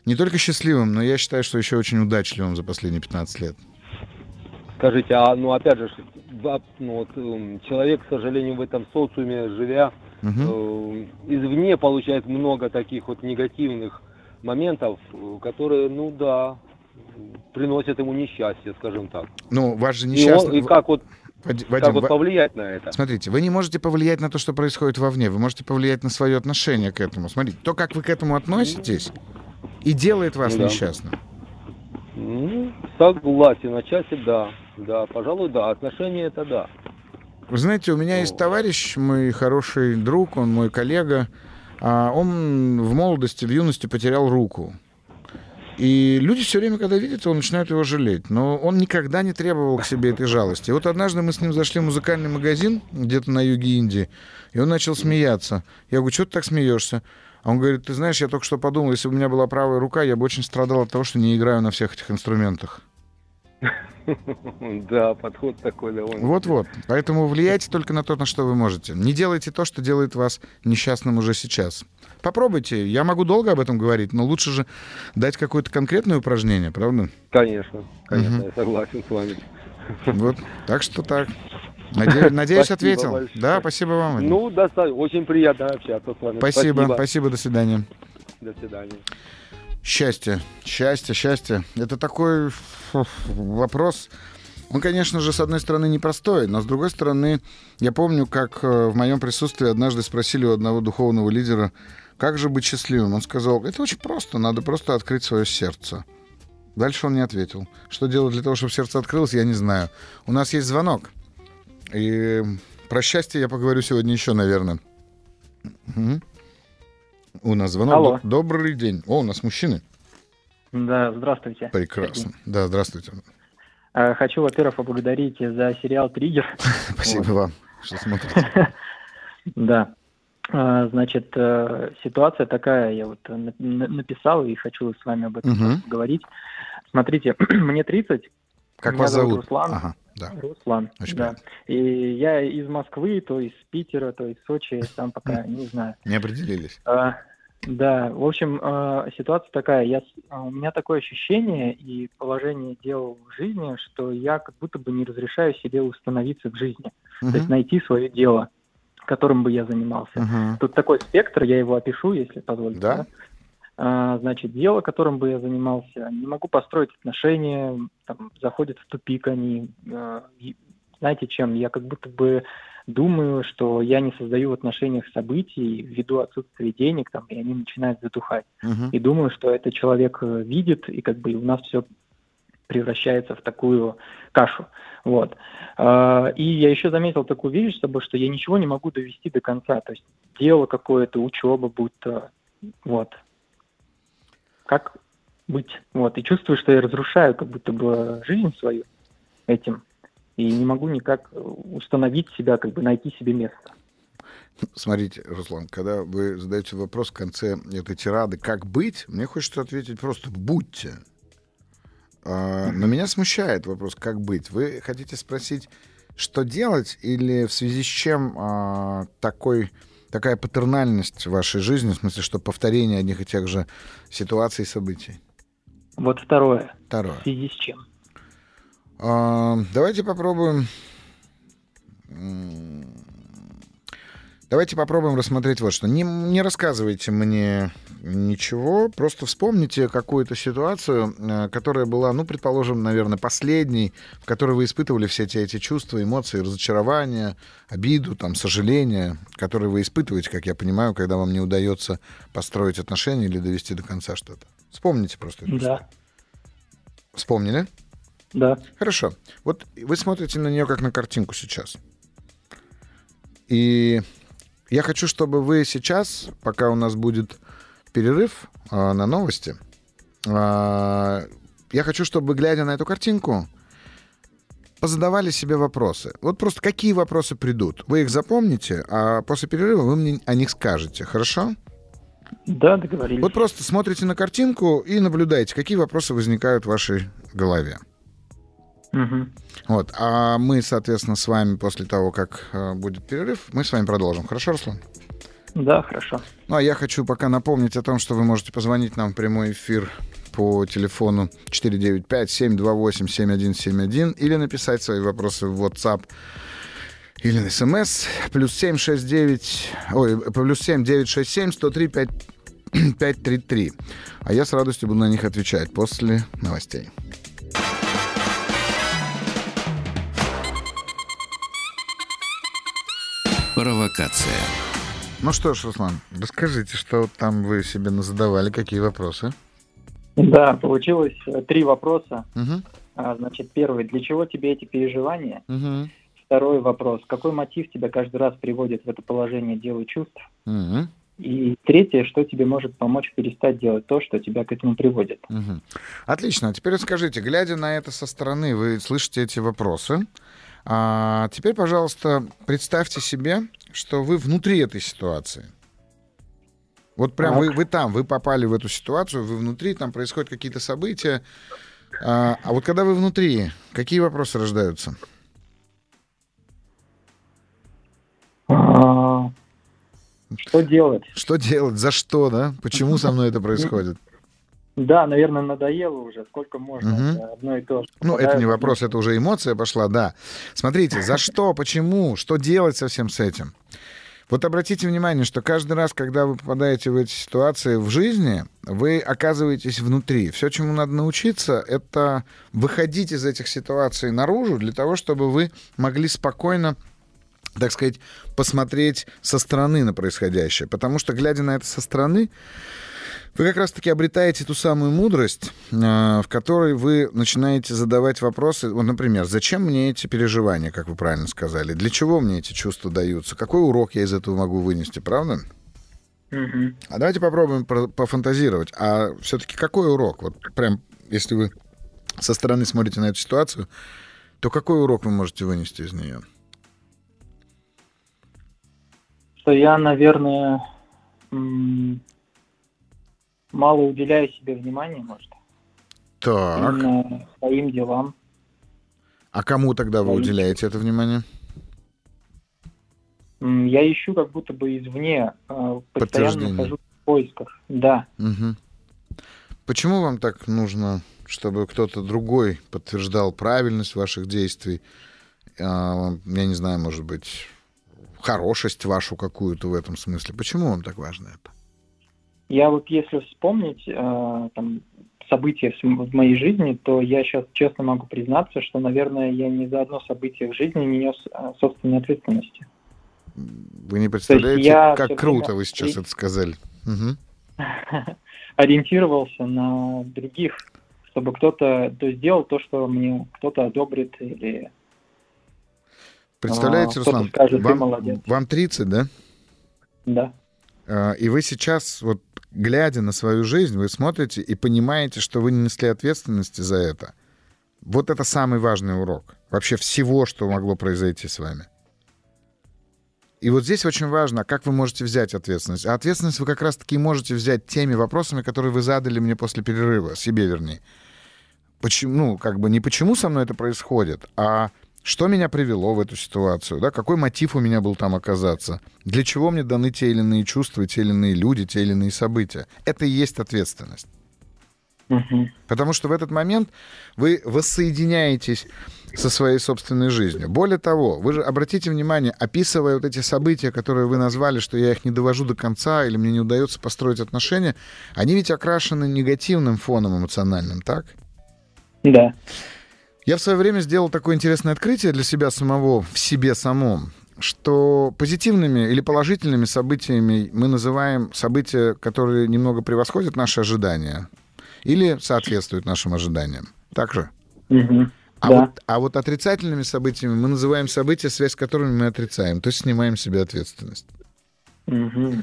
S2: не только счастливым, но я считаю, что еще очень удачливым за последние 15 лет.
S5: Скажите, а ну опять же, ну, вот, человек, к сожалению, в этом социуме живя, угу. извне получает много таких вот негативных моментов, которые, ну да, приносят ему несчастье, скажем так.
S2: Ну, ваш же несчастный...
S5: И, он, и как вот Вадим, как вот повлиять на это?
S2: Смотрите, вы не можете повлиять на то, что происходит вовне, вы можете повлиять на свое отношение к этому. Смотрите, то, как вы к этому относитесь, и делает вас ну, да. несчастным.
S5: Ну, согласен, отчасти да. Да, пожалуй, да. Отношения это да.
S2: Вы знаете, у меня есть товарищ, мой хороший друг, он мой коллега. А он в молодости, в юности потерял руку. И люди все время, когда видят его, начинают его жалеть. Но он никогда не требовал к себе этой жалости. И вот однажды мы с ним зашли в музыкальный магазин где-то на юге Индии, и он начал смеяться. Я говорю, что ты так смеешься? А он говорит, ты знаешь, я только что подумал, если бы у меня была правая рука, я бы очень страдал от того, что не играю на всех этих инструментах.
S5: Да, подход такой довольно.
S2: Вот-вот. Поэтому влияйте только на то, на что вы можете. Не делайте то, что делает вас несчастным уже сейчас. Попробуйте. Я могу долго об этом говорить, но лучше же дать какое-то конкретное упражнение, правда?
S5: Конечно, конечно, я согласен с вами.
S2: Вот, так что так. Надеюсь, надеюсь ответил. Большое. Да, спасибо вам.
S5: Ну, достаточно. Очень приятно общаться с вами.
S2: Спасибо, спасибо, спасибо до свидания.
S5: До свидания.
S2: Счастье, счастье, счастье. Это такой вопрос. Он, конечно же, с одной стороны непростой, но с другой стороны, я помню, как э, в моем присутствии однажды спросили у одного духовного лидера, как же быть счастливым. Он сказал, это очень просто, надо просто открыть свое сердце. Дальше он не ответил. Что делать для того, чтобы сердце открылось, я не знаю. У нас есть звонок. И про счастье я поговорю сегодня еще, наверное. Угу. У нас звонок. Алло. Добрый день. О, у нас мужчины.
S6: Да, здравствуйте.
S2: Прекрасно. Такие. Да, здравствуйте.
S6: Э, хочу, во-первых, поблагодарить за сериал «Триггер».
S2: Спасибо вам, что смотрите.
S6: Да. Э, значит, э, ситуация такая, я вот написал и хочу с вами об этом поговорить. Смотрите, мне 30.
S2: Как вас зовут?
S6: Руслан. Ага, да. Руслан, Очень да. И я из Москвы, то из Питера, то из Сочи, сам пока не знаю.
S2: Не определились.
S6: Да, в общем, э, ситуация такая. Я, а, у меня такое ощущение и положение дел в жизни, что я как будто бы не разрешаю себе установиться в жизни. Uh-huh. То есть найти свое дело, которым бы я занимался. Uh-huh. Тут такой спектр, я его опишу, если позволите.
S2: Да. да?
S6: А, значит, дело, которым бы я занимался, не могу построить отношения, там, заходят в тупик они. А, знаете чем? Я как будто бы думаю, что я не создаю в отношениях событий ввиду отсутствия денег, там, и они начинают затухать. Uh-huh. И думаю, что это человек э, видит, и как бы у нас все превращается в такую кашу. Вот. А, и я еще заметил такую вещь с собой, что я ничего не могу довести до конца. То есть дело какое-то, учеба будто. Вот. Как быть? Вот. И чувствую, что я разрушаю как будто бы жизнь свою этим и не могу никак установить себя, как бы найти себе место.
S2: Смотрите, Руслан, когда вы задаете вопрос в конце этой тирады «как быть?», мне хочется ответить просто «будьте». А, но меня смущает вопрос «как быть?». Вы хотите спросить, что делать или в связи с чем а, такой, такая патернальность в вашей жизни, в смысле, что повторение одних и тех же ситуаций и событий?
S6: Вот второе.
S2: Второе.
S6: В связи с чем?
S2: Давайте попробуем... Давайте попробуем рассмотреть вот что. Не, не рассказывайте мне ничего, просто вспомните какую-то ситуацию, э, которая была, ну, предположим, наверное, последней, в которой вы испытывали все эти, эти чувства, эмоции, разочарование, обиду, там, сожаление, которые вы испытываете, как я понимаю, когда вам не удается построить отношения или довести до конца что-то. Вспомните просто.
S6: Да.
S2: Вспомнили?
S6: Да.
S2: Хорошо. Вот вы смотрите на нее как на картинку сейчас. И я хочу, чтобы вы сейчас, пока у нас будет перерыв э, на новости, э, я хочу, чтобы глядя на эту картинку, позадавали себе вопросы. Вот просто какие вопросы придут. Вы их запомните, а после перерыва вы мне о них скажете. Хорошо?
S6: Да, договорились.
S2: Вот просто смотрите на картинку и наблюдайте, какие вопросы возникают в вашей голове.
S6: Угу.
S2: Вот. А мы, соответственно, с вами после того, как э, будет перерыв, мы с вами продолжим. Хорошо, Руслан?
S6: Да, хорошо.
S2: Ну, а я хочу пока напомнить о том, что вы можете позвонить нам в прямой эфир по телефону 495-728-7171 или написать свои вопросы в WhatsApp или на смс плюс 769, ой, плюс 7 967 103 5, 533. А я с радостью буду на них отвечать после новостей.
S1: Провокация.
S2: Ну что ж, Руслан, расскажите, что там вы себе задавали, какие вопросы?
S6: Да, получилось э, три вопроса.
S2: Угу.
S6: Значит, первый, для чего тебе эти переживания?
S2: Угу.
S6: Второй вопрос, какой мотив тебя каждый раз приводит в это положение дел и чувств?
S2: Угу.
S6: И третье, что тебе может помочь перестать делать то, что тебя к этому приводит.
S2: Угу. Отлично. Теперь скажите, глядя на это со стороны, вы слышите эти вопросы. А теперь, пожалуйста, представьте себе, что вы внутри этой ситуации. Вот прям вы, вы там, вы попали в эту ситуацию, вы внутри, там происходят какие-то события. А, а вот когда вы внутри, какие вопросы рождаются?
S6: А, что делать?
S2: Что делать? За что, да? Почему со мной это происходит?
S6: Да, наверное, надоело уже. Сколько можно? Угу. Одно и то же.
S2: Ну, это не вопрос, это уже эмоция пошла, да. Смотрите, за что, почему, что делать со всем с этим? Вот обратите внимание, что каждый раз, когда вы попадаете в эти ситуации в жизни, вы оказываетесь внутри. Все, чему надо научиться, это выходить из этих ситуаций наружу для того, чтобы вы могли спокойно так сказать, посмотреть со стороны на происходящее. Потому что, глядя на это со стороны, вы как раз-таки обретаете ту самую мудрость, э, в которой вы начинаете задавать вопросы. Вот, например, зачем мне эти переживания, как вы правильно сказали? Для чего мне эти чувства даются? Какой урок я из этого могу вынести, правда?
S6: Угу.
S2: А давайте попробуем пофантазировать. А все-таки какой урок? Вот прям, если вы со стороны смотрите на эту ситуацию, то какой урок вы можете вынести из нее?
S6: Что я, наверное, мало уделяю себе внимания, может.
S2: Так.
S6: Именно своим делам.
S2: А кому тогда вы уделяете это внимание?
S6: Я ищу как будто бы извне, а, постоянно хожу в поисках. Да.
S2: Угу. Почему вам так нужно, чтобы кто-то другой подтверждал правильность ваших действий? А, я не знаю, может быть, хорошесть вашу какую-то в этом смысле. Почему вам так важно это?
S6: Я вот если вспомнить э, там, события в моей жизни, то я сейчас честно могу признаться, что, наверное, я ни за одно событие в жизни не нес э, собственной ответственности.
S2: Вы не представляете, как круто вы сейчас это сказали. Угу.
S6: Ориентировался на других, чтобы кто-то то сделал то, что мне кто-то одобрит или
S2: Представляете, а, Руслан, скажет, вам, вам 30, да?
S6: Да.
S2: А, и вы сейчас, вот глядя на свою жизнь, вы смотрите и понимаете, что вы не несли ответственности за это. Вот это самый важный урок. Вообще всего, что могло произойти с вами. И вот здесь очень важно, как вы можете взять ответственность. А ответственность вы как раз-таки можете взять теми вопросами, которые вы задали мне после перерыва, себе вернее. Почему, ну, как бы не почему со мной это происходит, а что меня привело в эту ситуацию, да, какой мотив у меня был там оказаться, для чего мне даны те или иные чувства, те или иные люди, те или иные события. Это и есть ответственность.
S6: Угу.
S2: Потому что в этот момент вы воссоединяетесь со своей собственной жизнью. Более того, вы же обратите внимание, описывая вот эти события, которые вы назвали, что я их не довожу до конца или мне не удается построить отношения, они ведь окрашены негативным фоном эмоциональным, так?
S6: Да.
S2: Я в свое время сделал такое интересное открытие для себя самого, в себе самом, что позитивными или положительными событиями мы называем события, которые немного превосходят наши ожидания или соответствуют нашим ожиданиям. Так же?
S6: Угу.
S2: А, да. вот, а вот отрицательными событиями мы называем события, связь с которыми мы отрицаем, то есть снимаем себе ответственность.
S6: Угу.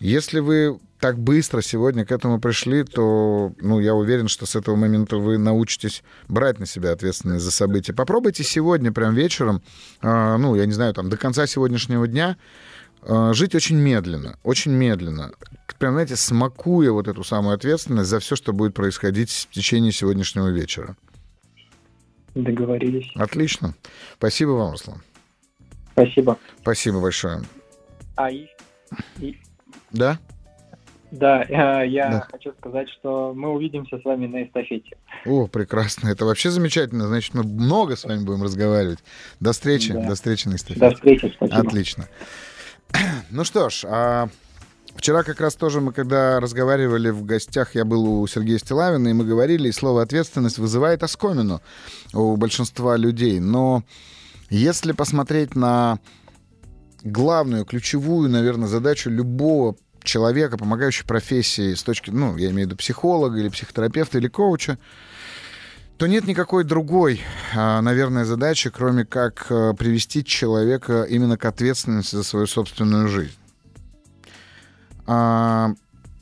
S2: Если вы так быстро сегодня к этому пришли, то ну, я уверен, что с этого момента вы научитесь брать на себя ответственность за события. Попробуйте сегодня, прям вечером, э, ну, я не знаю, там, до конца сегодняшнего дня э, жить очень медленно, очень медленно. Прям, знаете, смакуя вот эту самую ответственность за все, что будет происходить в течение сегодняшнего вечера.
S6: Договорились.
S2: Отлично. Спасибо вам, Руслан.
S6: Спасибо.
S2: Спасибо большое.
S6: А и, и...
S2: Да?
S6: Да, я да. хочу сказать, что мы увидимся с вами на эстафете.
S2: О, прекрасно. Это вообще замечательно. Значит, мы много с вами будем разговаривать. До встречи. Да. До встречи на эстафете.
S6: До встречи. Спасибо.
S2: Отлично. Ну что ж, а Вчера как раз тоже мы, когда разговаривали в гостях, я был у Сергея Стилавина, и мы говорили, и слово «ответственность» вызывает оскомину у большинства людей. Но если посмотреть на главную, ключевую, наверное, задачу любого человека, помогающей профессии с точки, ну, я имею в виду психолога или психотерапевта или коуча, то нет никакой другой, а, наверное, задачи, кроме как а, привести человека именно к ответственности за свою собственную жизнь. А,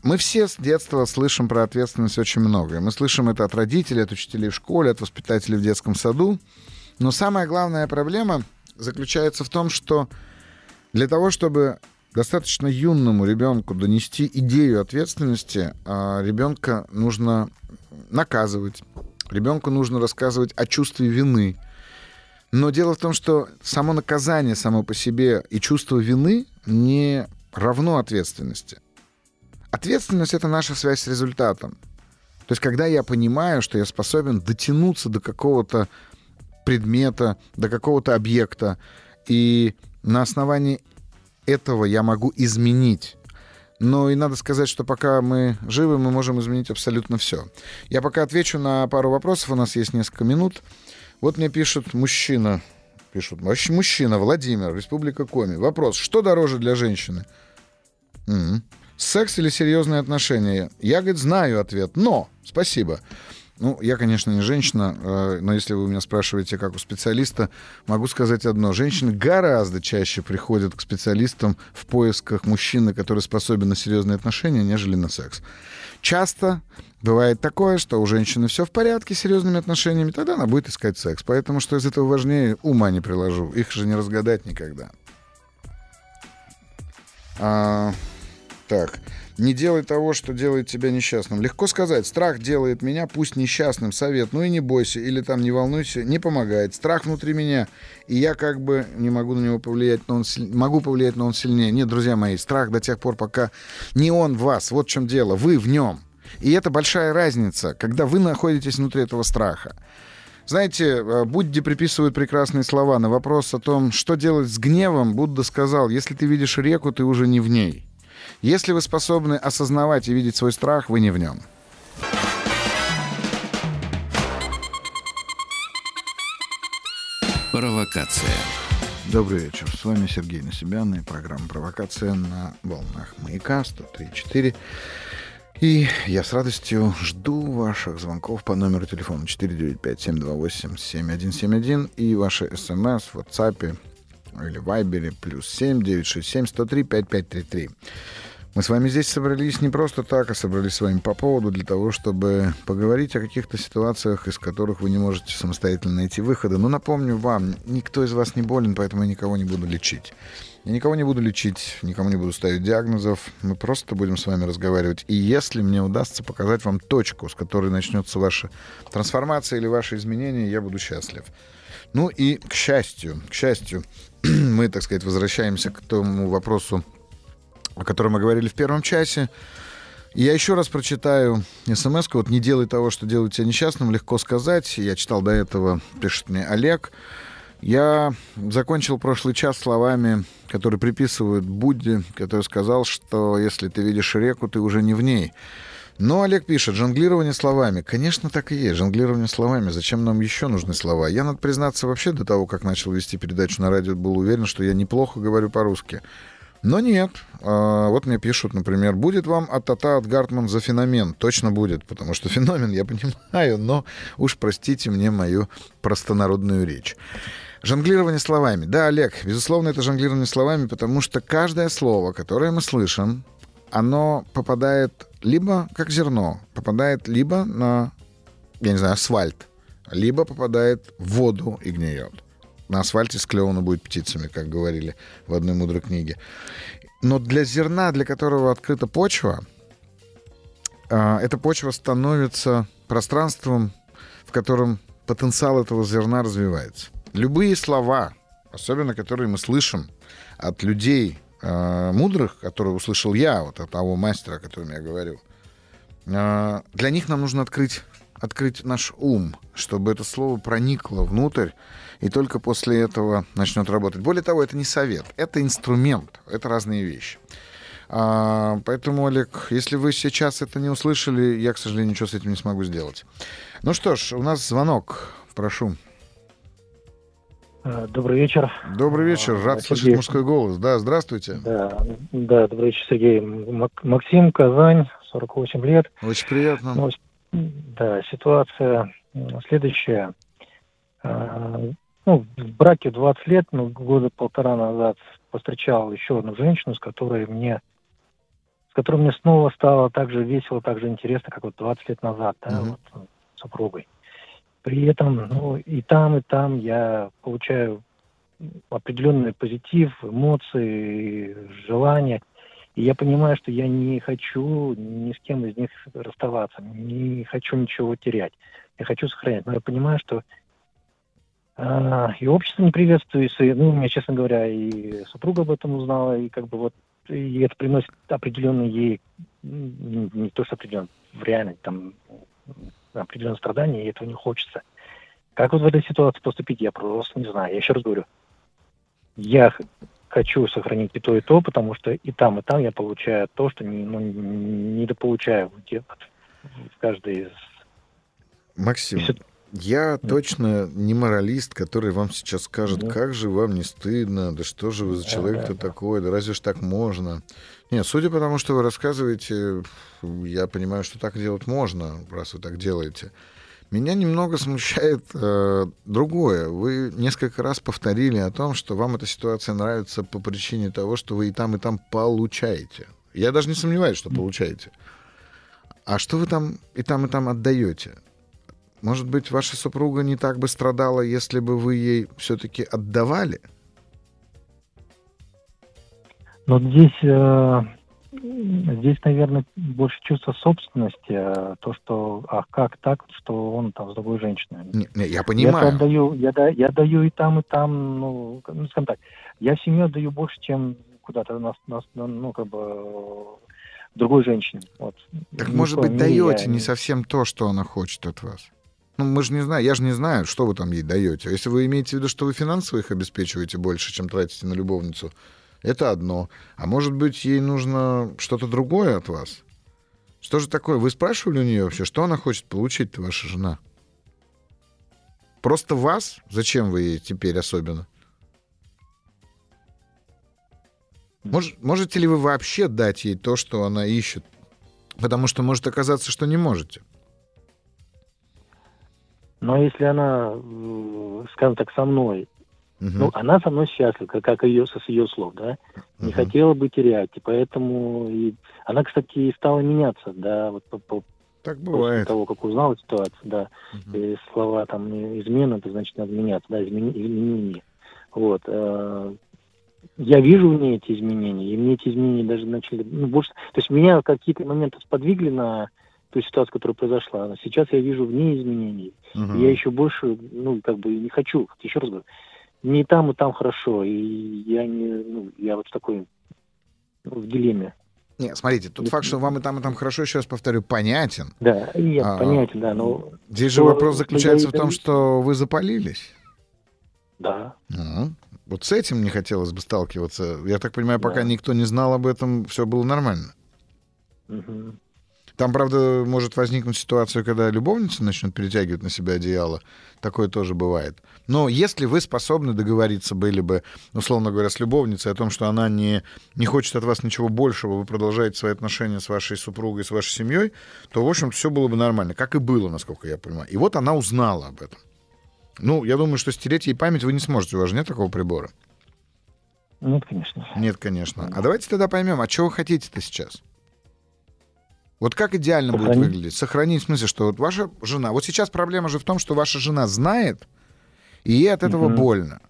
S2: мы все с детства слышим про ответственность очень многое. Мы слышим это от родителей, от учителей в школе, от воспитателей в детском саду. Но самая главная проблема заключается в том, что для того, чтобы достаточно юному ребенку донести идею ответственности, а ребенка нужно наказывать, Ребенку нужно рассказывать о чувстве вины. Но дело в том, что само наказание само по себе и чувство вины не равно ответственности. Ответственность — это наша связь с результатом. То есть, когда я понимаю, что я способен дотянуться до какого-то предмета, до какого-то объекта, и на основании этого я могу изменить но и надо сказать, что пока мы живы, мы можем изменить абсолютно все. Я пока отвечу на пару вопросов, у нас есть несколько минут. Вот мне пишут мужчина, пишут, мужчина, Владимир, Республика Коми. Вопрос, что дороже для женщины? М-м. Секс или серьезные отношения? Я, говорит, знаю ответ, но, спасибо. Ну, я, конечно, не женщина, э, но если вы меня спрашиваете, как у специалиста, могу сказать одно. Женщины гораздо чаще приходят к специалистам в поисках мужчины, который способен на серьезные отношения, нежели на секс. Часто бывает такое, что у женщины все в порядке с серьезными отношениями, тогда она будет искать секс. Поэтому что из этого важнее, ума не приложу. Их же не разгадать никогда. А, так. Не делай того, что делает тебя несчастным. Легко сказать, страх делает меня пусть несчастным, совет, ну и не бойся, или там не волнуйся, не помогает. Страх внутри меня, и я как бы не могу на него повлиять, но он силь... могу повлиять, но он сильнее. Нет, друзья мои, страх до тех пор, пока не он в вас, вот в чем дело, вы в нем. И это большая разница, когда вы находитесь внутри этого страха. Знаете, э, Будде приписывают прекрасные слова на вопрос о том, что делать с гневом. Будда сказал, если ты видишь реку, ты уже не в ней. Если вы способны осознавать и видеть свой страх, вы не в нем.
S1: Провокация.
S2: Добрый вечер. С вами Сергей Насибян и программа «Провокация» на волнах «Маяка» 103.4. И я с радостью жду ваших звонков по номеру телефона 495-728-7171 и ваши смс в WhatsApp или Вайбере плюс 7 967 103 5533. Мы с вами здесь собрались не просто так, а собрались с вами по поводу для того, чтобы поговорить о каких-то ситуациях, из которых вы не можете самостоятельно найти выхода. Но напомню вам, никто из вас не болен, поэтому я никого не буду лечить. Я никого не буду лечить, никому не буду ставить диагнозов. Мы просто будем с вами разговаривать. И если мне удастся показать вам точку, с которой начнется ваша трансформация или ваши изменения, я буду счастлив. Ну и к счастью, к счастью, мы, так сказать, возвращаемся к тому вопросу, о котором мы говорили в первом часе. Я еще раз прочитаю смс Вот «Не делай того, что делает тебя несчастным, легко сказать». Я читал до этого, пишет мне Олег. Я закончил прошлый час словами, которые приписывают Будде, который сказал, что если ты видишь реку, ты уже не в ней. Но Олег пишет, жонглирование словами. Конечно, так и есть, жонглирование словами. Зачем нам еще нужны слова? Я, надо признаться, вообще до того, как начал вести передачу на радио, был уверен, что я неплохо говорю по-русски. Но нет. А, вот мне пишут, например, будет вам от Тата от Гартман за феномен? Точно будет, потому что феномен я понимаю, но уж простите мне мою простонародную речь. Жонглирование словами. Да, Олег, безусловно, это жонглирование словами, потому что каждое слово, которое мы слышим, оно попадает либо как зерно, попадает либо на, я не знаю, асфальт, либо попадает в воду и гниет. На асфальте склевано будет птицами, как говорили в одной мудрой книге. Но для зерна, для которого открыта почва, а, эта почва становится пространством, в котором потенциал этого зерна развивается. Любые слова, особенно которые мы слышим от людей, э, мудрых, которые услышал я, вот от того мастера, о котором я говорил, э, для них нам нужно открыть, открыть наш ум, чтобы это слово проникло внутрь, и только после этого начнет работать. Более того, это не совет, это инструмент, это разные вещи. А, поэтому, Олег, если вы сейчас это не услышали, я, к сожалению, ничего с этим не смогу сделать. Ну что ж, у нас звонок. Прошу.
S7: Э, добрый вечер.
S2: Добрый вечер. Рад Сергей. слышать мужской голос. Да, здравствуйте.
S7: Да, да, добрый вечер, Сергей. Максим, Казань, 48 лет.
S2: Очень приятно. Ну,
S7: да, ситуация следующая. Ну, в браке 20 лет, ну, года полтора назад повстречал еще одну женщину, с которой мне с которой мне снова стало так же весело, так же интересно, как вот 20 лет назад, да, uh-huh. вот, супругой. При этом ну, и там, и там я получаю определенный позитив, эмоции, желания. И я понимаю, что я не хочу ни с кем из них расставаться, не хочу ничего терять. Я хочу сохранять. Но я понимаю, что и общество не приветствует, и, ну, у меня, честно говоря, и супруга об этом узнала, и как бы вот и это приносит определенные ей, не, то что определенно, в реальности, там, определенные страдания, и этого не хочется. Как вот в этой ситуации поступить, я просто не знаю. Я еще раз говорю, я хочу сохранить и то, и то, потому что и там, и там я получаю то, что не, ну, недополучаю в каждой из...
S2: Максим, я точно не моралист, который вам сейчас скажет, да. как же вам не стыдно, да что же вы за человек-то да, такой, да разве ж так можно. Нет, судя по тому, что вы рассказываете, я понимаю, что так делать можно, раз вы так делаете. Меня немного смущает э, другое. Вы несколько раз повторили о том, что вам эта ситуация нравится по причине того, что вы и там, и там получаете. Я даже не сомневаюсь, что получаете. А что вы там и там, и там отдаете? Может быть, ваша супруга не так бы страдала, если бы вы ей все-таки отдавали?
S7: Но здесь, э, здесь, наверное, больше чувство собственности, э, то, что, а как так, что он там с другой женщиной.
S2: Не, не, я понимаю.
S7: Я отдаю, я, да, я даю и там, и там, ну, ну, скажем так, я семью отдаю больше, чем куда-то нас, нас, ну, как бы другой женщине. Вот.
S2: Так, может быть, даете я... не совсем то, что она хочет от вас? Ну, мы же не знаем, я же не знаю, что вы там ей даете. А если вы имеете в виду, что вы финансово их обеспечиваете больше, чем тратите на любовницу, это одно. А может быть, ей нужно что-то другое от вас? Что же такое? Вы спрашивали у нее вообще, что она хочет получить, ваша жена? Просто вас? Зачем вы ей теперь особенно? Мож, можете ли вы вообще дать ей то, что она ищет? Потому что может оказаться, что не можете.
S7: Но если она, скажем так, со мной, угу. ну, она со мной счастлива, как, ее, со ее слов, да, не хотела бы терять, и поэтому, и, она, кстати, и стала меняться, да, вот по, по
S2: так бывает.
S7: После того, как узнала ситуацию, да, угу. и слова там измена, это значит надо меняться, да, измени, изменения. Вот. Э, я вижу в ней эти изменения, и мне эти изменения даже начали, ну, больше, то есть меня какие-то моменты сподвигли на ту ситуацию, которая произошла. Сейчас я вижу в ней изменений. Угу. Я еще больше, ну, как бы не хочу, еще раз говорю, не там, и там хорошо. И я не, ну, я вот в такой, ну, в дилемме.
S2: Нет, смотрите, тот факт, что вам и там, и там хорошо, еще раз повторю, понятен.
S7: Да, нет, а, понятен, да, но...
S2: Здесь же вопрос заключается в том, что вы запалились.
S7: Да.
S2: А, вот с этим не хотелось бы сталкиваться. Я так понимаю, пока да. никто не знал об этом, все было нормально. Угу. Там, правда, может возникнуть ситуация, когда любовница начнет перетягивать на себя одеяло. Такое тоже бывает. Но если вы способны договориться были бы, условно говоря, с любовницей о том, что она не, не хочет от вас ничего большего, вы продолжаете свои отношения с вашей супругой, с вашей семьей, то, в общем все было бы нормально, как и было, насколько я понимаю. И вот она узнала об этом. Ну, я думаю, что стереть ей память вы не сможете, у вас же нет такого прибора.
S7: Нет, конечно.
S2: Нет, конечно. А давайте тогда поймем, а чего вы хотите-то сейчас? Вот как идеально Сохранить. будет выглядеть? Сохранить в смысле, что вот ваша жена... Вот сейчас проблема же в том, что ваша жена знает, и ей от этого угу. больно.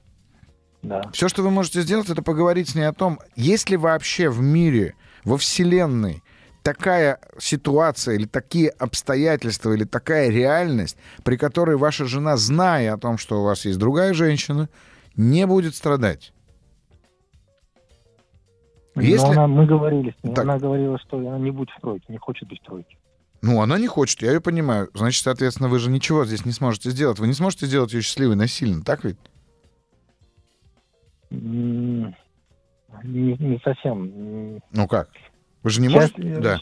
S7: Да.
S2: Все, что вы можете сделать, это поговорить с ней о том, есть ли вообще в мире, во Вселенной такая ситуация или такие обстоятельства или такая реальность, при которой ваша жена, зная о том, что у вас есть другая женщина, не будет страдать.
S7: Если... Но она, мы говорили так. она говорила, что она не будет в тройке, не хочет быть в тройке.
S2: Ну, она не хочет, я ее понимаю. Значит, соответственно, вы же ничего здесь не сможете сделать. Вы не сможете сделать ее счастливой насильно, так ведь?
S7: Не, не совсем.
S2: Ну как? Вы же не Сейчас, можете... Да.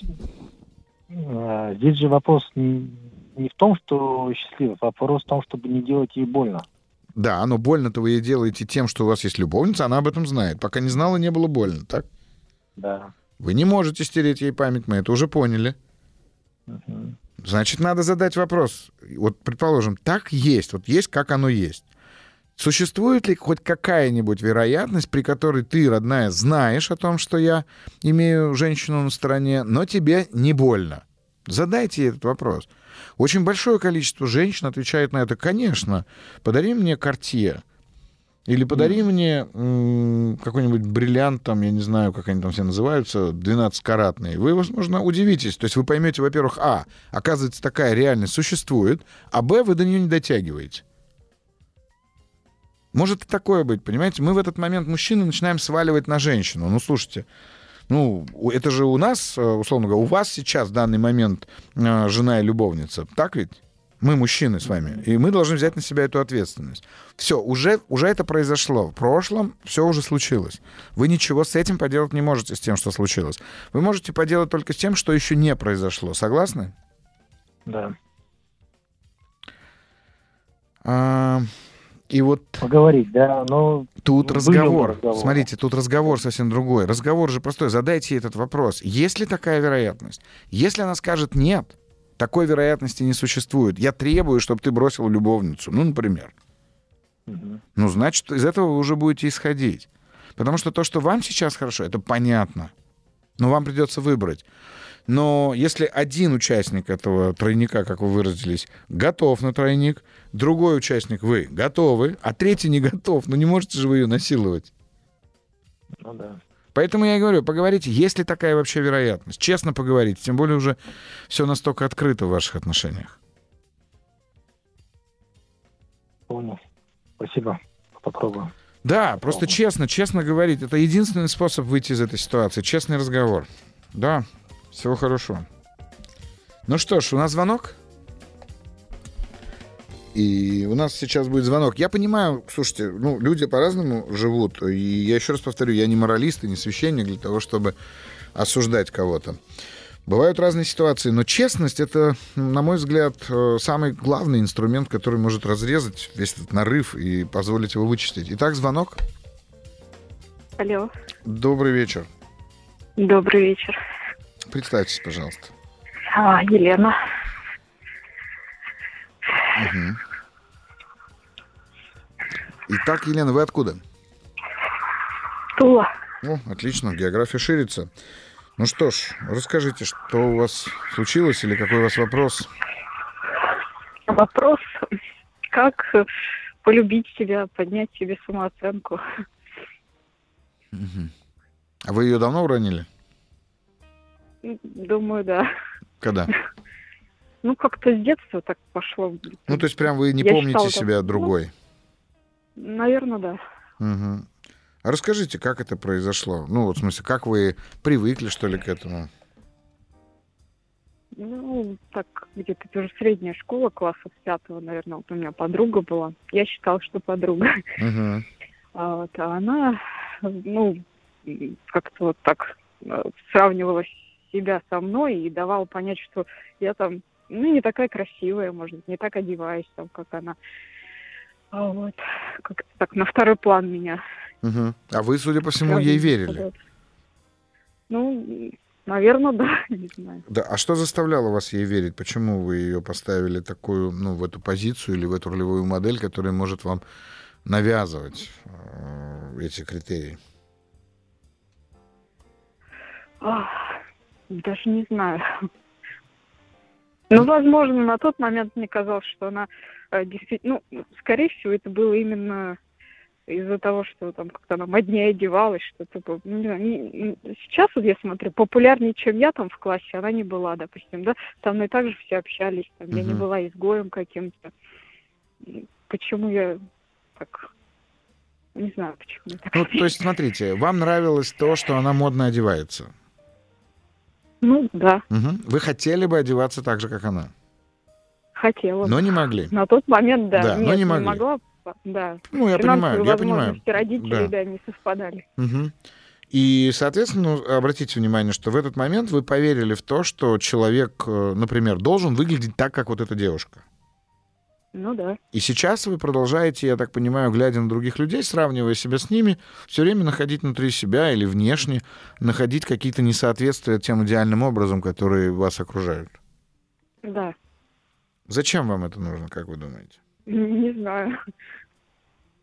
S7: А, здесь же вопрос не, в том, что счастливый, а вопрос в том, чтобы не делать ей больно.
S2: Да, но больно-то вы ей делаете тем, что у вас есть любовница, она об этом знает. Пока не знала, не было больно, так?
S7: Да.
S2: Вы не можете стереть ей память, мы это уже поняли. Угу. Значит, надо задать вопрос. Вот, предположим, так есть, вот есть, как оно есть. Существует ли хоть какая-нибудь вероятность, при которой ты, родная, знаешь о том, что я имею женщину на стороне, но тебе не больно? Задайте этот вопрос. Очень большое количество женщин отвечает на это, конечно, подари мне картье. Или подари mm. мне какой-нибудь бриллиант, там, я не знаю, как они там все называются, 12-каратный. Вы, возможно, удивитесь. То есть вы поймете, во-первых, а, оказывается, такая реальность существует, а б, вы до нее не дотягиваете. Может и такое быть, понимаете? Мы в этот момент мужчины начинаем сваливать на женщину. Ну, слушайте, ну, это же у нас, э, условно говоря, у вас сейчас в данный момент э, жена и любовница, так ведь? Мы мужчины с вами, и мы должны взять на себя эту ответственность. Все, уже, уже это произошло. В прошлом все уже случилось. Вы ничего с этим поделать не можете, с тем, что случилось. Вы можете поделать только с тем, что еще не произошло. Согласны?
S7: Да.
S2: А, и вот...
S7: Поговорить, да, но...
S2: Тут разговор. разговор. Смотрите, тут разговор совсем другой. Разговор же простой. Задайте ей этот вопрос. Есть ли такая вероятность? Если она скажет «нет», такой вероятности не существует. Я требую, чтобы ты бросил любовницу. Ну, например. Угу. Ну, значит, из этого вы уже будете исходить. Потому что то, что вам сейчас хорошо, это понятно. Но вам придется выбрать. Но если один участник этого тройника, как вы выразились, готов на тройник, другой участник вы готовы, а третий не готов, ну не можете же вы ее насиловать.
S7: Ну да.
S2: Поэтому я и говорю, поговорите, есть ли такая вообще вероятность. Честно поговорите, тем более уже все настолько открыто в ваших отношениях.
S7: Понял. Спасибо. Попробую.
S2: Да, просто честно, честно говорить. Это единственный способ выйти из этой ситуации. Честный разговор. Да, всего хорошего. Ну что ж, у нас звонок? И у нас сейчас будет звонок. Я понимаю, слушайте, ну, люди по-разному живут. И я еще раз повторю, я не моралист и не священник для того, чтобы осуждать кого-то. Бывают разные ситуации, но честность это, на мой взгляд, э, самый главный инструмент, который может разрезать весь этот нарыв и позволить его вычистить. Итак, звонок.
S8: Алло.
S2: Добрый вечер.
S8: Добрый вечер.
S2: Представьтесь, пожалуйста.
S8: А, Елена.
S2: Угу. Итак, Елена, вы откуда?
S8: Тула.
S2: О, отлично, география ширится. Ну что ж, расскажите, что у вас случилось или какой у вас вопрос?
S8: Вопрос, как полюбить себя, поднять себе самооценку.
S2: Угу. А вы ее давно уронили?
S8: Думаю, да.
S2: Когда?
S8: Ну, как-то с детства так пошло.
S2: Ну, то есть прям вы не Я помните считала, себя другой?
S8: Ну, наверное, да.
S2: Угу. А расскажите, как это произошло? Ну, вот в смысле, как вы привыкли, что ли, к этому?
S8: Ну, так, где-то тоже средняя школа, класса с пятого, наверное, вот у меня подруга была. Я считала, что подруга. Uh-huh. А, вот, а она, ну, как-то вот так э, сравнивала себя со мной и давала понять, что я там ну, не такая красивая, может быть, не так одеваюсь, там, как она. А вот, как-то так на второй план меня.
S2: Угу. А вы, судя по всему, ей верили?
S8: Ну, наверное, да, не знаю.
S2: Да, а что заставляло вас ей верить? Почему вы ее поставили такую, ну, в эту позицию или в эту ролевую модель, которая может вам навязывать э, эти критерии?
S8: Ах, даже не знаю. Ну, возможно, на тот момент мне казалось, что она действительно, ну, скорее всего, это было именно из-за того, что там как-то она моднее одевалась, что-то было. Ну, не, не, сейчас вот я смотрю, популярнее, чем я там в классе, она не была, допустим, да, там и так же все общались, там, uh-huh. я не была изгоем каким-то. Почему я так не знаю, почему.
S2: Ну, то есть, смотрите, вам нравилось то, что она модно одевается?
S8: Ну, да.
S2: Угу. Вы хотели бы одеваться так же, как она?
S8: Хотела.
S2: Но не могли.
S8: На тот момент, да.
S2: Да,
S8: Нет,
S2: но не могли.
S8: Не могла, да.
S2: Ну, я понимаю, я понимаю.
S8: родителей, да. да, не совпадали.
S2: Угу. И, соответственно, ну, обратите внимание, что в этот момент вы поверили в то, что человек, э, например, должен выглядеть так, как вот эта девушка.
S8: Ну да.
S2: И сейчас вы продолжаете, я так понимаю, глядя на других людей, сравнивая себя с ними, все время находить внутри себя или внешне, находить какие-то несоответствия тем идеальным образом, которые вас окружают.
S8: Да.
S2: Зачем вам это нужно, как вы думаете?
S8: Не знаю.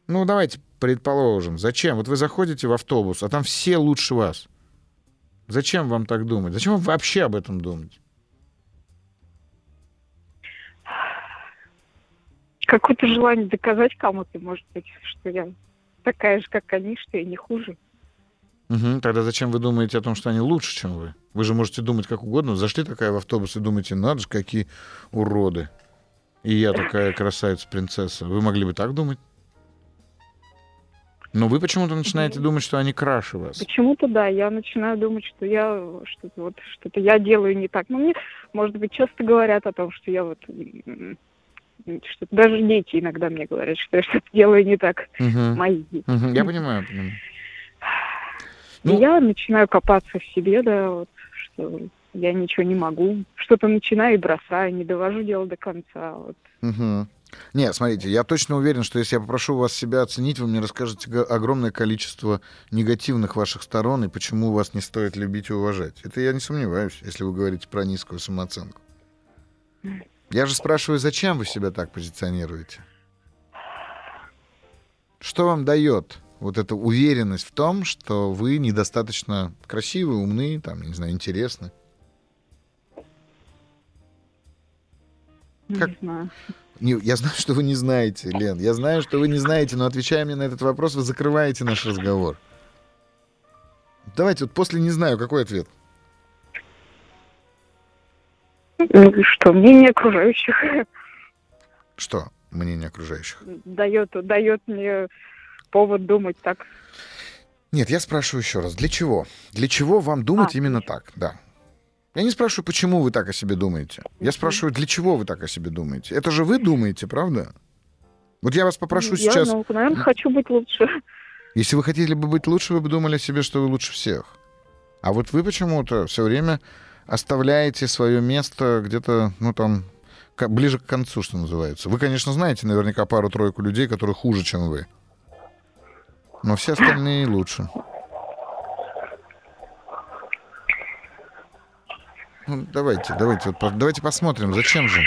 S2: Ну, давайте предположим, зачем? Вот вы заходите в автобус, а там все лучше вас. Зачем вам так думать? Зачем вам вообще об этом думать?
S8: какое-то желание доказать кому-то, может быть, что я такая же, как они, что я не хуже.
S2: Угу. Тогда зачем вы думаете о том, что они лучше, чем вы? Вы же можете думать как угодно. Зашли такая в автобус и думаете, надо же, какие уроды. И я такая красавица-принцесса. Вы могли бы так думать? Но вы почему-то начинаете думать, что они краше вас.
S8: Почему-то да, я начинаю думать, что я что-то вот что-то я делаю не так. Ну мне, может быть, часто говорят о том, что я вот что даже дети иногда мне говорят, что я что-то делаю не так.
S2: Угу.
S8: Мои дети.
S2: Угу. Я понимаю, понимаю.
S8: Ну, и я начинаю копаться в себе, да, вот, что я ничего не могу. Что-то начинаю и бросаю, не довожу дело до конца. Вот.
S2: Угу. Нет, смотрите, я точно уверен, что если я попрошу вас себя оценить, вы мне расскажете огромное количество негативных ваших сторон и почему вас не стоит любить и уважать. Это я не сомневаюсь, если вы говорите про низкую самооценку. Я же спрашиваю, зачем вы себя так позиционируете? Что вам дает вот эта уверенность в том, что вы недостаточно красивы, умны, там, не знаю, интересны?
S8: Как? Не знаю.
S2: Не, я знаю, что вы не знаете, Лен. Я знаю, что вы не знаете, но отвечая мне на этот вопрос, вы закрываете наш разговор. Давайте вот после не знаю, какой ответ.
S8: Ну, что, мнение окружающих.
S2: Что мнение окружающих?
S8: Дает, дает мне повод думать так.
S2: Нет, я спрашиваю еще раз. Для чего? Для чего вам думать а, именно так? Да. Я не спрашиваю, почему вы так о себе думаете. Я спрашиваю, для чего вы так о себе думаете. Это же вы думаете, правда? Вот я вас попрошу я, сейчас...
S8: Ну, наверное, хочу быть лучше.
S2: Если вы хотели бы быть лучше, вы бы думали о себе, что вы лучше всех. А вот вы почему-то все время оставляете свое место где-то, ну там, ближе к концу, что называется. Вы, конечно, знаете наверняка пару-тройку людей, которые хуже, чем вы. Но все остальные лучше. Ну, давайте, давайте, вот, давайте посмотрим, зачем же?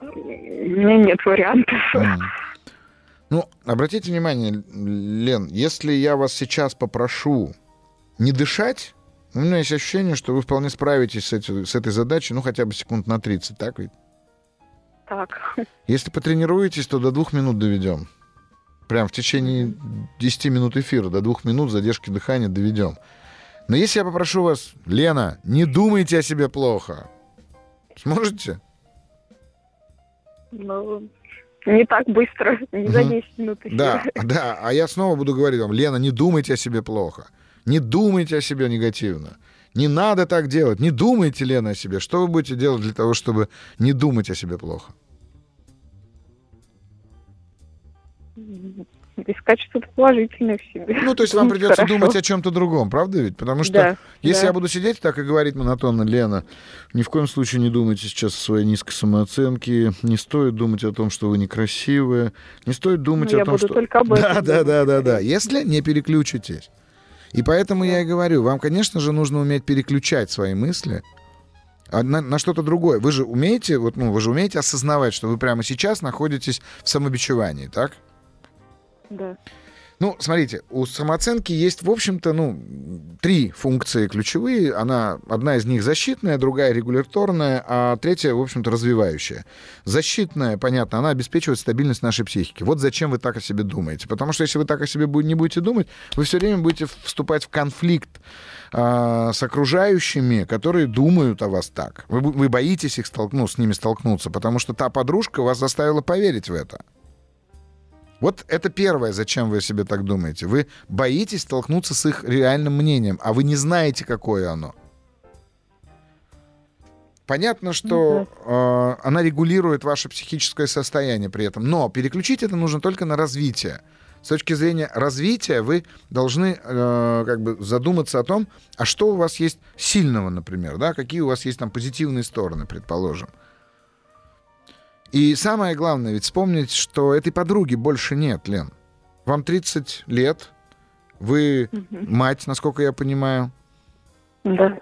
S8: У меня нет вариантов. Mm.
S2: Ну, обратите внимание, Лен, если я вас сейчас попрошу не дышать, у меня есть ощущение, что вы вполне справитесь с, эти, с этой задачей, ну, хотя бы секунд на 30, так ведь?
S8: Так.
S2: Если потренируетесь, то до двух минут доведем. Прям в течение 10 минут эфира, до двух минут задержки дыхания доведем. Но если я попрошу вас, Лена, не думайте о себе плохо, сможете?
S8: Ну, не так быстро, не за 10 минут.
S2: Еще. Да, да, а я снова буду говорить вам, Лена, не думайте о себе плохо, не думайте о себе негативно. Не надо так делать. Не думайте, Лена, о себе. Что вы будете делать для того, чтобы не думать о себе плохо?
S8: Искать что-то положительное в себе.
S2: Ну, то есть вам придется хорошо. думать о чем-то другом, правда ведь? Потому что да, если да. я буду сидеть так и говорить монотонно, Лена, ни в коем случае не думайте сейчас о своей низкой самооценке, не стоит думать о том, что вы некрасивая, не стоит думать
S8: ну,
S2: о том,
S8: что...
S2: только
S8: об этом
S2: да, да, да, да, да. Если не переключитесь. И поэтому я и говорю, вам, конечно же, нужно уметь переключать свои мысли на, на что-то другое. Вы же умеете, вот, ну, вы же умеете осознавать, что вы прямо сейчас находитесь в самобичевании, так?
S8: Да.
S2: Ну, смотрите, у самооценки есть, в общем-то, ну, три функции ключевые. Она, одна из них защитная, другая регуляторная, а третья, в общем-то, развивающая. Защитная, понятно, она обеспечивает стабильность нашей психики. Вот зачем вы так о себе думаете. Потому что если вы так о себе не будете думать, вы все время будете вступать в конфликт э, с окружающими, которые думают о вас так. Вы, вы боитесь их столкнуть, ну, с ними столкнуться, потому что та подружка вас заставила поверить в это. Вот это первое, зачем вы себе так думаете. Вы боитесь столкнуться с их реальным мнением, а вы не знаете, какое оно. Понятно, что э, она регулирует ваше психическое состояние при этом, но переключить это нужно только на развитие. С точки зрения развития вы должны э, как бы задуматься о том, а что у вас есть сильного, например, да, какие у вас есть там позитивные стороны, предположим. И самое главное, ведь вспомнить, что этой подруги больше нет, Лен. Вам 30 лет, вы угу. мать, насколько я понимаю.
S8: Да.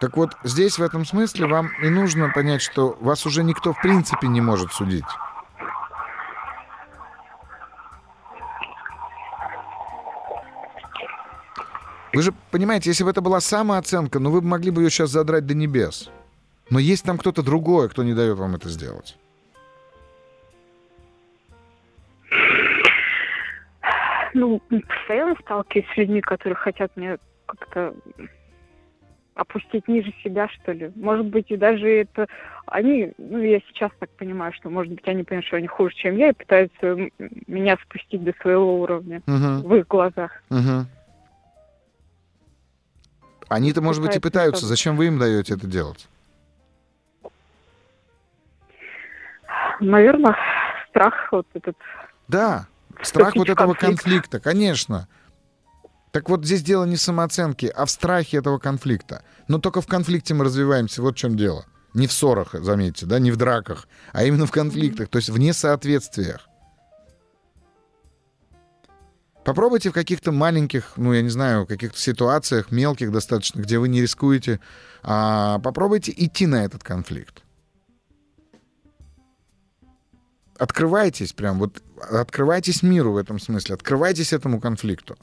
S2: Так вот, здесь в этом смысле вам и нужно понять, что вас уже никто в принципе не может судить. Вы же понимаете, если бы это была самооценка, ну вы могли бы ее сейчас задрать до небес. Но есть там кто-то другой, кто не дает вам это сделать.
S8: Ну, постоянно сталкиваюсь с людьми, которые хотят мне как-то опустить ниже себя, что ли. Может быть, и даже это они, ну, я сейчас так понимаю, что, может быть, они понимают, что они хуже, чем я, и пытаются меня спустить до своего уровня uh-huh. в их глазах.
S2: Uh-huh. Они-то, может быть, и пытаются. Зачем вы им даете это делать?
S8: Наверное, страх вот этот.
S2: Да, страх вот этого конфликт. конфликта, конечно. Так вот здесь дело не в самооценке, а в страхе этого конфликта. Но только в конфликте мы развиваемся, вот в чем дело. Не в ссорах, заметьте, да, не в драках, а именно в конфликтах, то есть в несоответствиях. Попробуйте в каких-то маленьких, ну, я не знаю, каких-то ситуациях, мелких достаточно, где вы не рискуете, а, попробуйте идти на этот конфликт. Открывайтесь прям, вот открывайтесь миру в этом смысле, открывайтесь этому конфликту.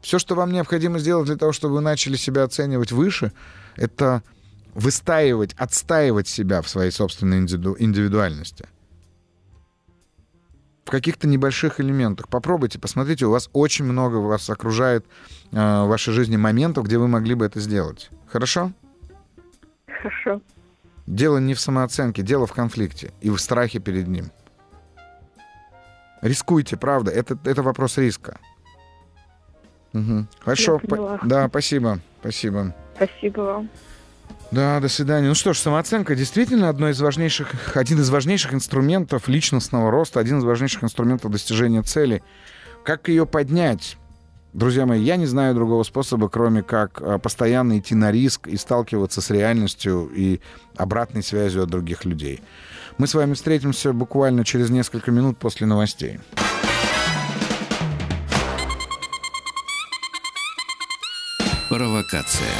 S2: Все, что вам необходимо сделать для того, чтобы вы начали себя оценивать выше, это выстаивать, отстаивать себя в своей собственной индивидуальности. В каких-то небольших элементах. Попробуйте, посмотрите, у вас очень много вас окружает э, в вашей жизни моментов, где вы могли бы это сделать. Хорошо?
S8: Хорошо.
S2: Дело не в самооценке, дело в конфликте и в страхе перед ним. Рискуйте, правда, это, это вопрос риска. Угу. Хорошо. По- да, спасибо. Спасибо.
S8: Спасибо вам.
S2: Да, до свидания. Ну что ж, самооценка действительно одно из важнейших, один из важнейших инструментов личностного роста, один из важнейших инструментов достижения цели. Как ее поднять? Друзья мои, я не знаю другого способа, кроме как а, постоянно идти на риск и сталкиваться с реальностью и обратной связью от других людей. Мы с вами встретимся буквально через несколько минут после новостей.
S1: Провокация.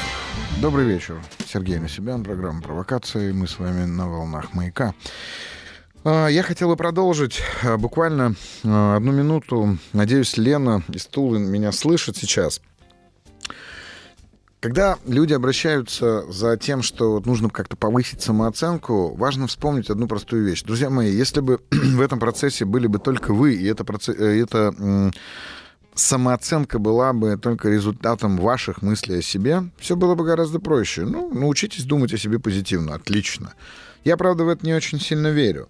S2: Добрый вечер. Сергей Насибян, программа «Провокации». Мы с вами на волнах «Маяка». А, я хотел бы продолжить а, буквально а, одну минуту. Надеюсь, Лена из Тулы меня слышит сейчас. Когда люди обращаются за тем, что нужно как-то повысить самооценку, важно вспомнить одну простую вещь. Друзья мои, если бы в этом процессе были бы только вы, и это, процесс, э, это самооценка была бы только результатом ваших мыслей о себе, все было бы гораздо проще. Ну, научитесь думать о себе позитивно, отлично. Я, правда, в это не очень сильно верю.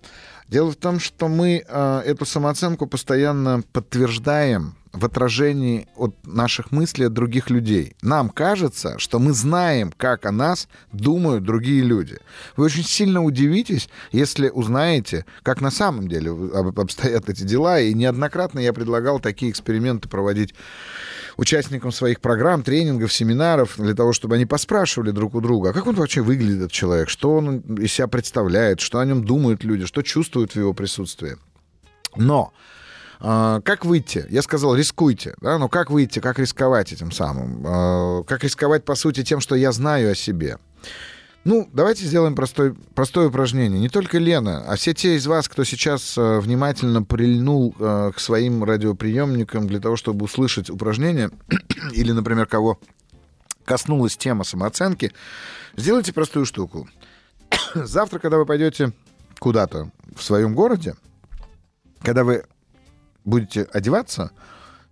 S2: Дело в том, что мы э, эту самооценку постоянно подтверждаем в отражении от наших мыслей от других людей. Нам кажется, что мы знаем, как о нас думают другие люди. Вы очень сильно удивитесь, если узнаете, как на самом деле обстоят эти дела. И неоднократно я предлагал такие эксперименты проводить участникам своих программ, тренингов, семинаров, для того, чтобы они поспрашивали друг у друга, а как он вообще выглядит, этот человек, что он из себя представляет, что о нем думают люди, что чувствуют в его присутствии. Но как выйти? Я сказал, рискуйте. Да? Но как выйти, как рисковать этим самым? А, как рисковать, по сути, тем, что я знаю о себе? Ну, давайте сделаем простой, простое упражнение. Не только Лена, а все те из вас, кто сейчас э, внимательно прильнул э, к своим радиоприемникам для того, чтобы услышать упражнение, или, например, кого коснулась тема самооценки, сделайте простую штуку. Завтра, когда вы пойдете куда-то в своем городе, когда вы будете одеваться,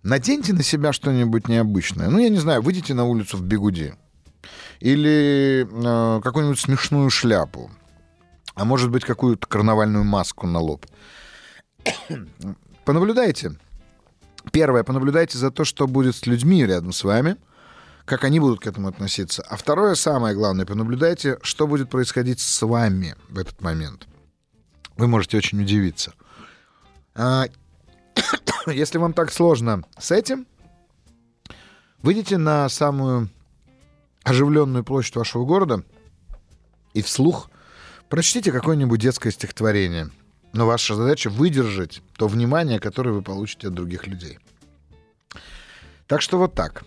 S2: наденьте на себя что-нибудь необычное. Ну, я не знаю, выйдите на улицу в бегуди. Или э, какую-нибудь смешную шляпу. А может быть, какую-то карнавальную маску на лоб. Понаблюдайте. Первое, понаблюдайте за то, что будет с людьми рядом с вами, как они будут к этому относиться. А второе, самое главное, понаблюдайте, что будет происходить с вами в этот момент. Вы можете очень удивиться. Если вам так сложно с этим, выйдите на самую оживленную площадь вашего города и вслух прочтите какое-нибудь детское стихотворение. Но ваша задача выдержать то внимание, которое вы получите от других людей. Так что вот так.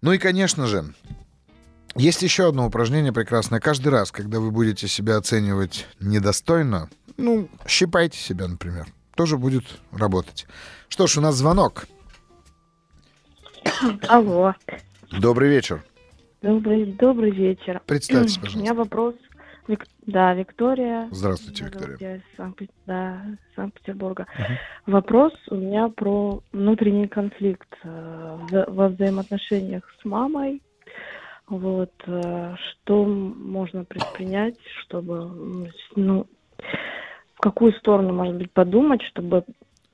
S2: Ну и, конечно же, есть еще одно упражнение прекрасное. Каждый раз, когда вы будете себя оценивать недостойно, ну, щипайте себя, например тоже будет работать. Что ж, у нас звонок.
S9: Алло.
S2: Добрый вечер.
S9: Добрый, добрый вечер.
S2: Представьтесь, пожалуйста.
S9: У меня вопрос Вик... Да, Виктория.
S2: Здравствуйте, Виктория.
S9: Я из Санкт... Да, Санкт-Петербурга. Uh-huh. Вопрос у меня про внутренний конфликт э, во взаимоотношениях с мамой. Вот, э, что можно предпринять, чтобы, ну, в какую сторону, может быть, подумать, чтобы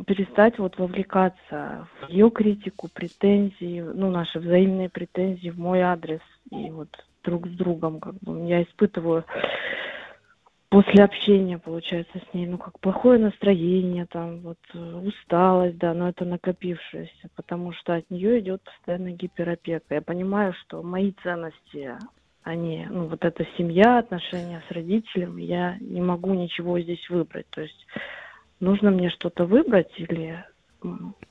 S9: перестать вот вовлекаться в ее критику, претензии, ну, наши взаимные претензии в мой адрес и вот друг с другом, как бы я испытываю после общения, получается, с ней, ну, как плохое настроение, там, вот, усталость, да, но это накопившееся, потому что от нее идет постоянно гиперопека. Я понимаю, что мои ценности, они, ну, вот эта семья, отношения с родителями, я не могу ничего здесь выбрать, то есть нужно мне что-то выбрать или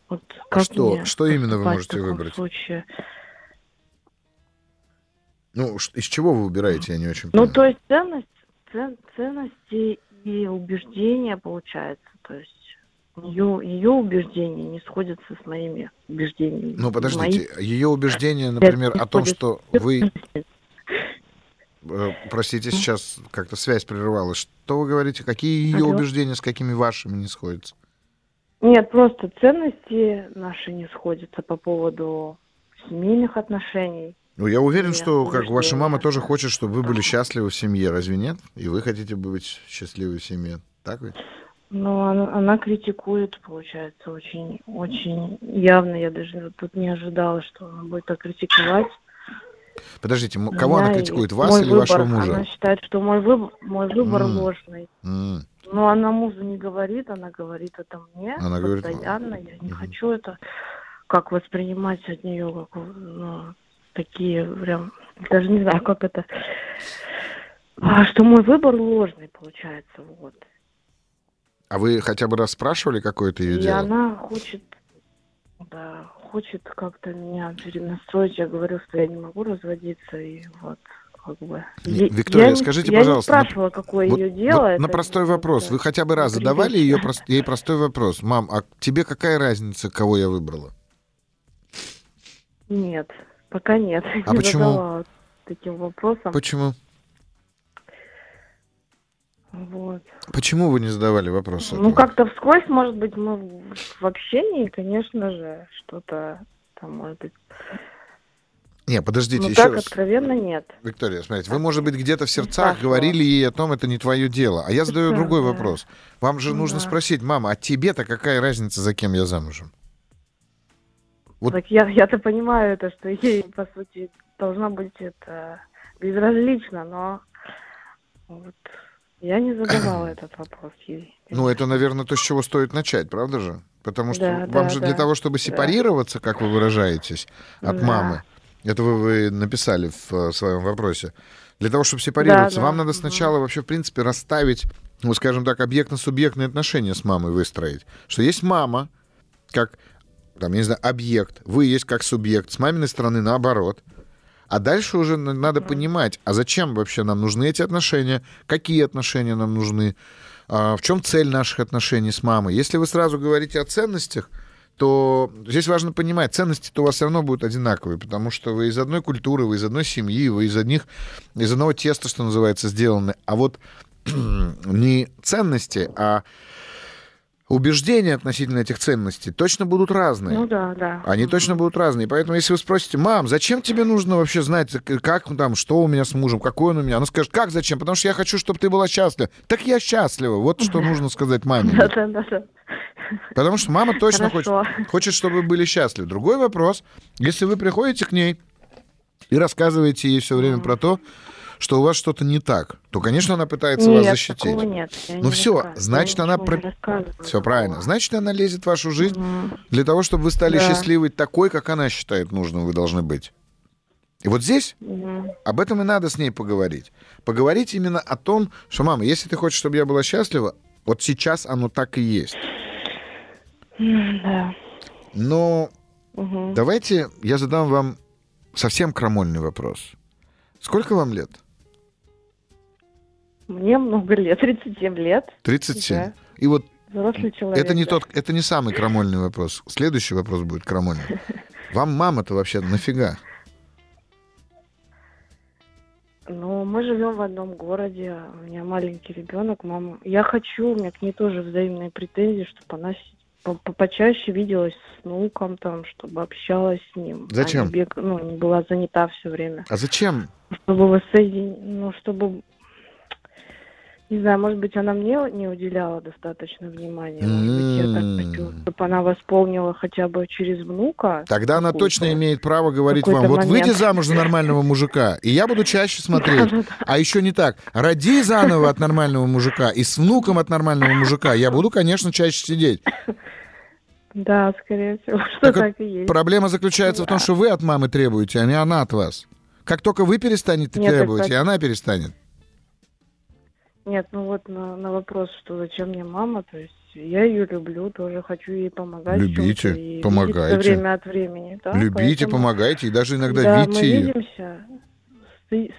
S9: вот как
S2: что,
S9: мне
S2: что именно вы можете выбрать?
S9: Случае?
S2: Ну, из чего вы выбираете, я не очень
S9: понимаю. Ну, то есть ценность, цен, ценности и убеждения, получается. То есть ее, ее убеждения не сходятся с моими убеждениями.
S2: Ну, подождите, Мои... ее убеждения, например, о том, что вы... Э, простите, сейчас как-то связь прерывалась. Что вы говорите? Какие ее Алло. убеждения с какими вашими не сходятся?
S9: Нет, просто ценности наши не сходятся по поводу семейных отношений.
S2: Ну, я уверен, что как ваша мама тоже хочет, чтобы вы были счастливы в семье, разве нет? И вы хотите быть счастливы в семье, так ведь?
S9: Ну, она, она критикует, получается, очень, очень явно. Я даже тут не ожидала, что она будет так критиковать.
S2: Подождите, кого она критикует, вас или выбор, вашего мужа?
S9: Она считает, что мой выбор, мой выбор mm. ложный. Mm. Но она мужу не говорит, она говорит это мне она постоянно. Говорит... Я не mm. хочу это как воспринимать от нее, как ну, такие прям, даже не знаю, как это, а, что мой выбор ложный получается, вот.
S2: А вы хотя бы раз спрашивали, какое это ее
S9: И
S2: дело?
S9: И она хочет, да, хочет как-то меня перенастроить. Я говорю, что я не могу разводиться, и вот как бы.
S2: Виктория, я, скажите,
S9: я
S2: пожалуйста.
S9: Я не спрашивала, какое вот, ее дело.
S2: Вот на простой вопрос. Вы хотя бы раз задавали ее, ей простой вопрос. Мам, а тебе какая разница, кого я выбрала?
S9: Нет. Пока нет.
S2: А
S9: не
S2: почему?
S9: таким вопросом.
S2: Почему?
S9: Вот.
S2: Почему вы не задавали вопросы?
S9: Ну, как-то вскользь, может быть, мы в общении, конечно же, что-то там, может быть...
S2: Не, подождите,
S9: Но
S2: еще
S9: так
S2: раз.
S9: откровенно нет.
S2: Виктория, смотрите, вы, может быть, где-то в сердцах говорили ей о том, это не твое дело. А я задаю другой вопрос. Вам же нужно спросить, мама, а тебе-то какая разница, за кем я замужем?
S9: Вот. Так я, я-то понимаю это, что ей, по сути, должно быть это безразлично, но вот я не задавала этот вопрос ей.
S2: Ну, это, наверное, то, с чего стоит начать, правда же? Потому что да, вам да, же для того, чтобы сепарироваться, да. как вы выражаетесь, от да. мамы, это вы, вы написали в э, своем вопросе, для того, чтобы сепарироваться, да, да. вам надо сначала угу. вообще, в принципе, расставить, ну, скажем так, объектно-субъектные отношения с мамой выстроить. Что есть мама, как там, я не знаю, объект, вы есть как субъект, с маминой стороны наоборот. А дальше уже надо понимать, а зачем вообще нам нужны эти отношения, какие отношения нам нужны, а в чем цель наших отношений с мамой. Если вы сразу говорите о ценностях, то здесь важно понимать, ценности-то у вас все равно будут одинаковые, потому что вы из одной культуры, вы из одной семьи, вы из одних, из одного теста, что называется, сделаны. А вот не ценности, а убеждения относительно этих ценностей точно будут разные.
S9: Ну да, да.
S2: Они точно будут разные. Поэтому, если вы спросите, мам, зачем тебе нужно вообще знать, как там, что у меня с мужем, какой он у меня? Она скажет, как зачем? Потому что я хочу, чтобы ты была счастлива. Так я счастлива. Вот что нужно сказать маме.
S9: Да, да, да, да.
S2: Потому что мама точно хочет, хочет, чтобы вы были счастливы. Другой вопрос, если вы приходите к ней и рассказываете ей все время про то, что у вас что-то не так, то, конечно, она пытается
S9: нет,
S2: вас защитить.
S9: Нет.
S2: ну все, значит, она про... все правильно. Значит, она лезет в вашу жизнь угу. для того, чтобы вы стали да. счастливой такой, как она считает нужным, вы должны быть. И вот здесь угу. об этом и надо с ней поговорить. Поговорить именно о том, что, мама, если ты хочешь, чтобы я была счастлива, вот сейчас оно так и есть.
S9: Да.
S2: Но угу. давайте я задам вам совсем крамольный вопрос. Сколько вам лет?
S9: Мне много лет, 37 лет.
S2: 37. Да. И вот
S9: Взрослый человек.
S2: Это не, тот, это не самый крамольный вопрос. Следующий вопрос будет крамольный. Вам мама-то вообще нафига?
S9: Ну, мы живем в одном городе, у меня маленький ребенок, мама. Я хочу, у меня к ней тоже взаимные претензии, чтобы она почаще виделась с внуком, там, чтобы общалась с ним.
S2: Зачем?
S9: А не, бег... ну, не была занята все время.
S2: А зачем?
S9: Чтобы воссоединить, ну, чтобы не знаю, может быть, она мне не уделяла достаточно внимания. Может быть, я так хочу, чтобы она восполнила хотя бы через внука.
S2: Тогда она точно имеет право говорить вам, вот момент. выйди замуж за нормального мужика, и я буду чаще смотреть. А еще не так. Роди заново от нормального мужика, и с внуком от нормального мужика я буду, конечно, чаще сидеть.
S9: Да, скорее всего, что так, так и есть.
S2: Проблема заключается да. в том, что вы от мамы требуете, а не она от вас. Как только вы перестанете Нет, требовать, это... и она перестанет.
S9: Нет, ну вот на, на вопрос, что зачем мне мама, то есть я ее люблю, тоже хочу ей помогать.
S2: Любите, и помогайте.
S9: Время от времени. Да?
S2: Любите, Поэтому... помогайте, и даже иногда
S9: да,
S2: видите
S9: мы видимся,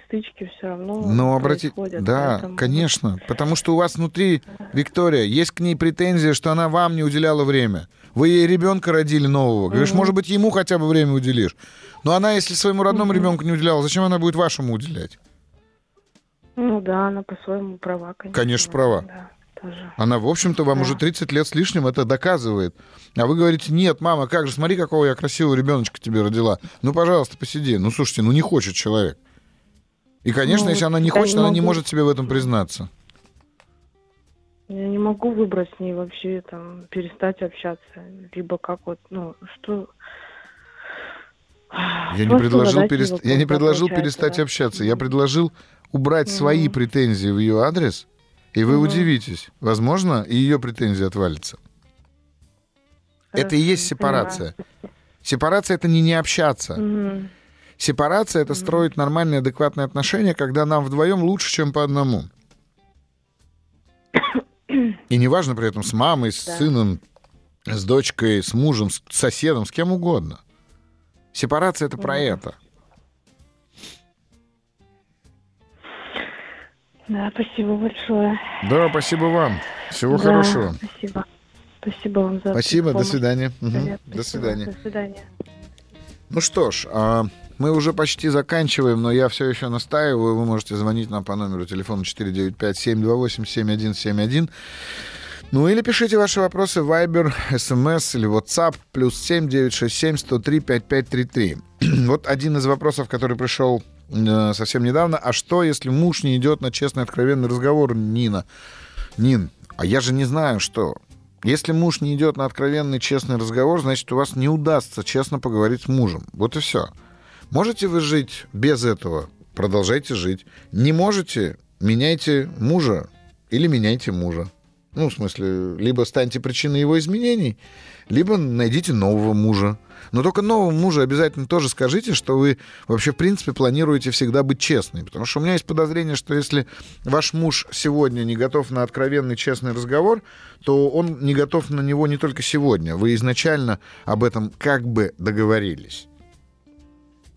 S9: стычки все равно
S2: Но обратите, да, поэтому... конечно, потому что у вас внутри, Виктория, есть к ней претензия, что она вам не уделяла время. Вы ей ребенка родили нового. Говоришь, mm может быть, ему хотя бы время уделишь. Но она, если своему родному mm ребенку не уделяла, зачем она будет вашему уделять?
S9: Ну да, она по-своему права, конечно.
S2: Конечно, права. Да, тоже. Она, в общем-то, вам да. уже 30 лет с лишним это доказывает. А вы говорите, нет, мама, как же, смотри, какого я красивого ребеночка тебе родила. Ну, пожалуйста, посиди. Ну, слушайте, ну не хочет человек. И, конечно, ну, если она не хочет, не она не может себе в этом признаться.
S9: Я не могу выбрать с ней вообще, там, перестать общаться. Либо как вот, ну, что...
S2: Я не предложил, перест... я не предложил перестать да? общаться. Я предложил убрать mm свои претензии в ее адрес, и вы mm удивитесь. Возможно, и ее претензии отвалятся. Хорошо, это и есть сепарация. Понимаю. Сепарация это не не общаться. mm Сепарация это mm строить нормальные, адекватные отношения, когда нам вдвоем лучше, чем по одному. И неважно при этом с мамой, с да. сыном, с дочкой, с мужем, с соседом, с кем угодно. Сепарация это про это.
S9: Да, спасибо большое.
S2: Да, спасибо вам. Всего да, хорошего.
S9: Спасибо. Спасибо вам за
S2: Спасибо,
S9: помощь.
S2: до свидания.
S9: Привет.
S2: До свидания.
S9: До свидания.
S2: Ну что ж, а мы уже почти заканчиваем, но я все еще настаиваю. Вы можете звонить нам по номеру телефона 495-728-7171. Ну или пишите ваши вопросы в Viber, SMS или WhatsApp, плюс 7 967 103 5533. Вот один из вопросов, который пришел Э, совсем недавно. А что, если муж не идет на честный, откровенный разговор, Нина? Нин, а я же не знаю, что. Если муж не идет на откровенный, честный разговор, значит, у вас не удастся честно поговорить с мужем. Вот и все. Можете вы жить без этого? Продолжайте жить. Не можете? Меняйте мужа или меняйте мужа. Ну, в смысле, либо станьте причиной его изменений, либо найдите нового мужа. Но только новому мужу обязательно тоже скажите, что вы вообще, в принципе, планируете всегда быть честной. Потому что у меня есть подозрение, что если ваш муж сегодня не готов на откровенный, честный разговор, то он не готов на него не только сегодня. Вы изначально об этом как бы договорились.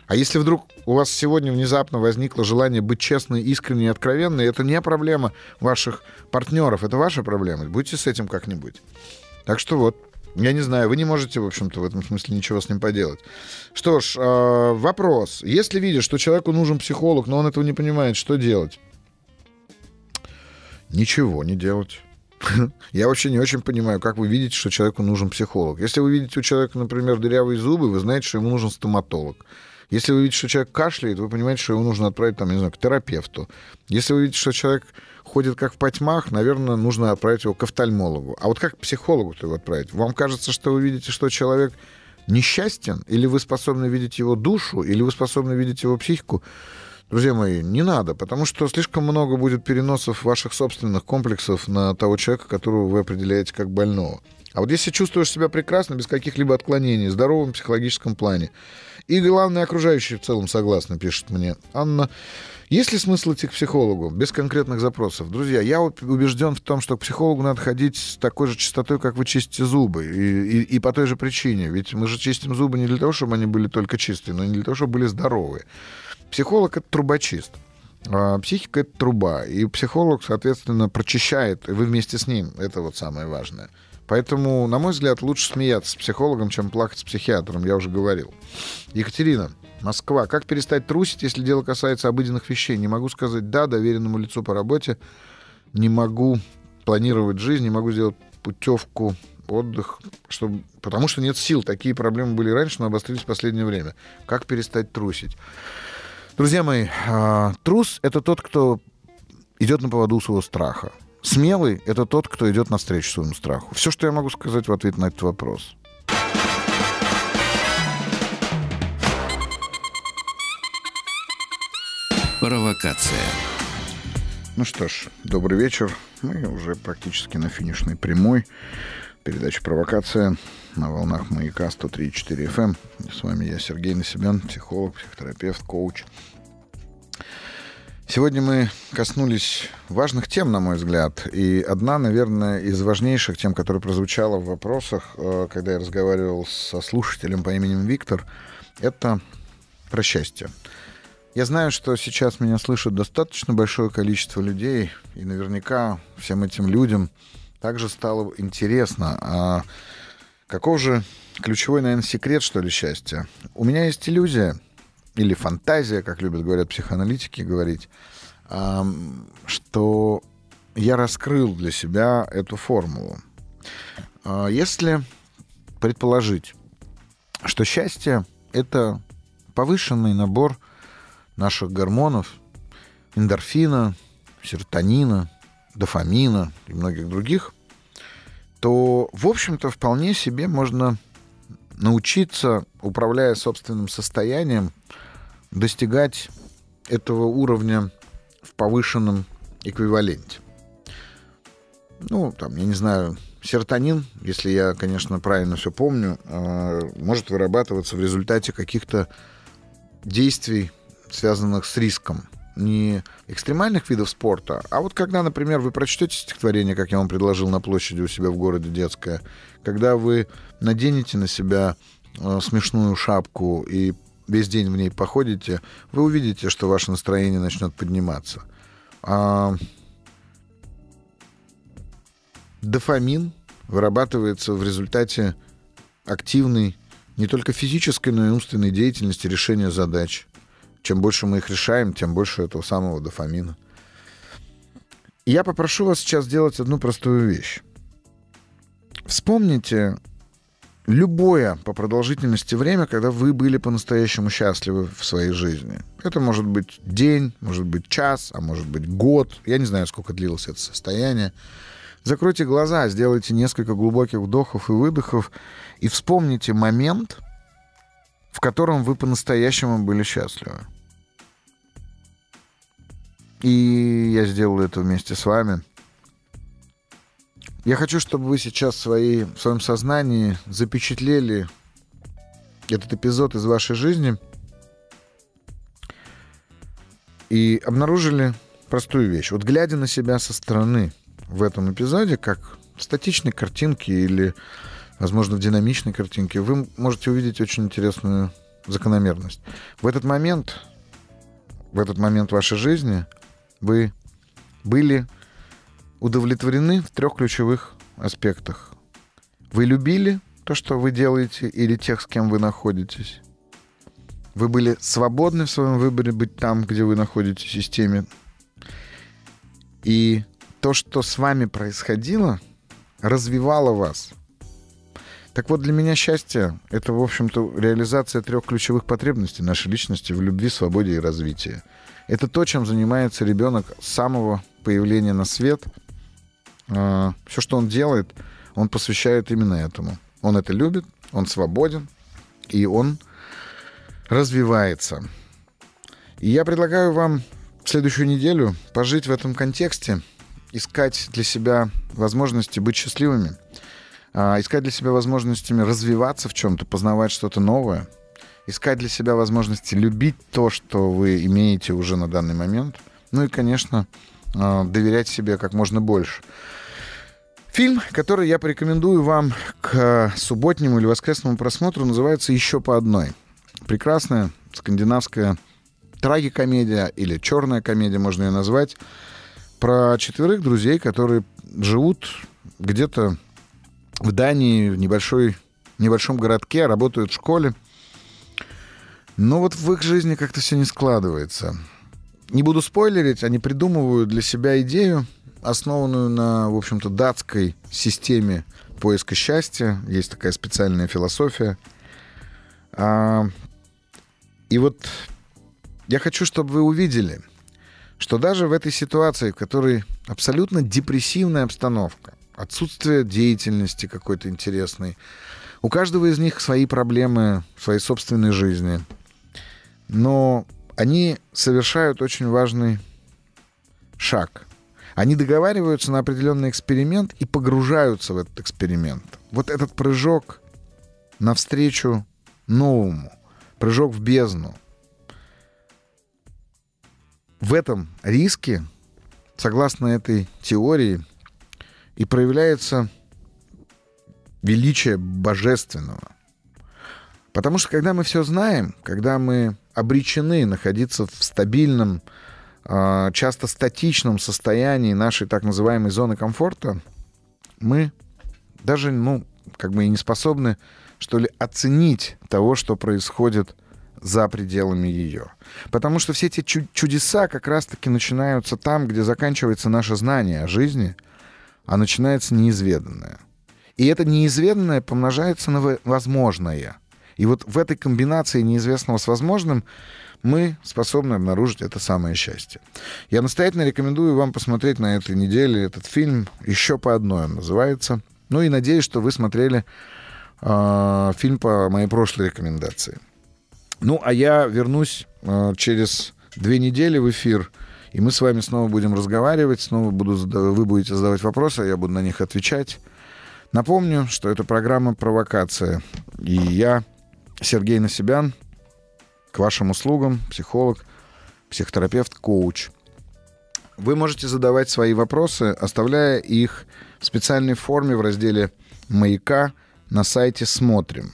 S2: А если вдруг у вас сегодня внезапно возникло желание быть честной, искренней откровенной, это не проблема ваших партнеров, это ваша проблема. Будьте с этим как-нибудь. Так что вот, я не знаю, вы не можете, в общем-то, в этом смысле ничего с ним поделать. Что ж, э, вопрос. Если видишь, что человеку нужен психолог, но он этого не понимает, что делать? Ничего не делать. Я вообще не очень понимаю, как вы видите, что человеку нужен психолог. Если вы видите у человека, например, дырявые зубы, вы знаете, что ему нужен стоматолог. Если вы видите, что человек кашляет, вы понимаете, что его нужно отправить, там, не знаю, к терапевту. Если вы видите, что человек ходит как в потьмах, наверное, нужно отправить его к офтальмологу. А вот как к психологу-то его отправить? Вам кажется, что вы видите, что человек несчастен, или вы способны видеть его душу, или вы способны видеть его психику? Друзья мои, не надо, потому что слишком много будет переносов ваших собственных комплексов на того человека, которого вы определяете как больного. А вот если чувствуешь себя прекрасно, без каких-либо отклонений, в здоровом психологическом плане, и главное, окружающие в целом согласны, пишет мне Анна, есть ли смысл идти к психологу без конкретных запросов? Друзья, я убежден в том, что к психологу надо ходить с такой же чистотой, как вы чистите зубы. И, и, и по той же причине. Ведь мы же чистим зубы не для того, чтобы они были только чистые, но не для того, чтобы были здоровые. Психолог — это трубочист. А психика — это труба. И психолог, соответственно, прочищает, и вы вместе с ним. Это вот самое важное. Поэтому, на мой взгляд, лучше смеяться с психологом, чем плакать с психиатром, я уже говорил. Екатерина, Москва. Как перестать трусить, если дело касается обыденных вещей? Не могу сказать «да» доверенному лицу по работе. Не могу планировать жизнь, не могу сделать путевку, отдых, чтобы... потому что нет сил. Такие проблемы были раньше, но обострились в последнее время. Как перестать трусить? Друзья мои, а, трус — это тот, кто идет на поводу своего страха. Смелый — это тот, кто идет навстречу своему страху. Все, что я могу сказать в ответ на этот вопрос.
S1: Провокация.
S2: Ну что ж, добрый вечер. Мы уже практически на финишной прямой. Передача «Провокация» на волнах «Маяка» 103.4 FM. Эм. С вами я, Сергей Насибян, психолог, психотерапевт, коуч. Сегодня мы коснулись важных тем, на мой взгляд. И одна, наверное, из важнейших тем, которая прозвучала в вопросах, э, когда я разговаривал со слушателем по имени Виктор, это про счастье. Я знаю, что сейчас меня слышит достаточно большое количество людей, и наверняка всем этим людям также стало интересно, а каков же ключевой, наверное, секрет, что ли, счастья? У меня есть иллюзия, или фантазия, как любят, говорят психоаналитики, говорить, что я раскрыл для себя эту формулу. А если предположить, что счастье — это повышенный набор наших гормонов, эндорфина, серотонина, дофамина и многих других, то, в общем-то, вполне себе можно научиться, управляя собственным состоянием, достигать этого уровня в повышенном эквиваленте. Ну, там, я не знаю, серотонин, если я, конечно, правильно все помню, а, может вырабатываться в результате каких-то действий, связанных с риском. Не экстремальных видов спорта, а вот когда, например, вы прочтете стихотворение, как я вам предложил на площади у себя в городе детское, когда вы наденете на себя э, смешную шапку и весь день в ней походите, вы увидите, что ваше настроение начнет подниматься. А... Дофамин вырабатывается в результате активной не только физической, но и умственной деятельности решения задач чем больше мы их решаем, тем больше этого самого дофамина. Я попрошу вас сейчас сделать одну простую вещь. Вспомните любое по продолжительности время, когда вы были по-настоящему счастливы в своей жизни. Это может быть день, может быть час, а может быть год. Я не знаю, сколько длилось это состояние. Закройте глаза, сделайте несколько глубоких вдохов и выдохов и вспомните момент, в котором вы по-настоящему были счастливы. И я сделаю это вместе с вами. Я хочу, чтобы вы сейчас в, в своем сознании запечатлели этот эпизод из вашей жизни и обнаружили простую вещь. Вот глядя на себя со стороны в этом эпизоде, как в статичной картинке или, возможно, в динамичной картинке, вы можете увидеть очень интересную закономерность. В этот момент, в этот момент вашей жизни вы были удовлетворены в трех ключевых аспектах. Вы любили то, что вы делаете, или тех, с кем вы находитесь. Вы были свободны в своем выборе быть там, где вы находитесь в системе. И то, что с вами происходило, развивало вас. Так вот, для меня счастье — это, в общем-то, реализация трех ключевых потребностей нашей личности в любви, свободе и развитии — это то, чем занимается ребенок с самого появления на свет. А, Все, что он делает, он посвящает именно этому. Он это любит, он свободен, и он развивается. И я предлагаю вам следующую неделю пожить в этом контексте, искать для себя возможности быть счастливыми, а, искать для себя возможностями развиваться в чем-то, познавать что-то новое — искать для себя возможности любить то, что вы имеете уже на данный момент. Ну и, конечно, а, доверять себе как можно больше. Фильм, который я порекомендую вам к субботнему или воскресному просмотру, называется «Еще по одной». Прекрасная скандинавская трагикомедия или черная комедия, можно ее назвать, про четверых друзей, которые живут где-то в Дании, в небольшой, небольшом городке, работают в школе. Но вот в их жизни как-то все не складывается. Не буду спойлерить, они придумывают для себя идею, основанную на, в общем-то, датской системе поиска счастья. Есть такая специальная философия. А, и вот я хочу, чтобы вы увидели, что даже в этой ситуации, в которой абсолютно депрессивная обстановка, отсутствие деятельности какой-то интересной, у каждого из них свои проблемы в своей собственной жизни. Но они совершают очень важный шаг. Они договариваются на определенный эксперимент и погружаются в этот эксперимент. Вот этот прыжок навстречу новому, прыжок в бездну. В этом риске, согласно этой теории, и проявляется величие божественного. Потому что когда мы все знаем, когда мы обречены находиться в стабильном, а, часто статичном состоянии нашей так называемой зоны комфорта, мы даже, ну, как бы и не способны, что ли, оценить того, что происходит за пределами ее. Потому что все эти чудеса как раз-таки начинаются там, где заканчивается наше знание о жизни, а начинается неизведанное. И это неизведанное помножается на возможное. И вот в этой комбинации неизвестного с возможным мы способны обнаружить это самое счастье. Я настоятельно рекомендую вам посмотреть на этой неделе этот фильм «Еще по одной» он называется. Ну и надеюсь, что вы смотрели э, фильм по моей прошлой рекомендации. Ну, а я вернусь э, через две недели в эфир, и мы с вами снова будем разговаривать, снова буду, вы будете задавать вопросы, а я буду на них отвечать. Напомню, что это программа «Провокация», и я, Сергей Насибян, к вашим услугам, психолог, психотерапевт, коуч. Вы можете задавать свои вопросы, оставляя их в специальной форме в разделе «Маяка» на сайте «Смотрим».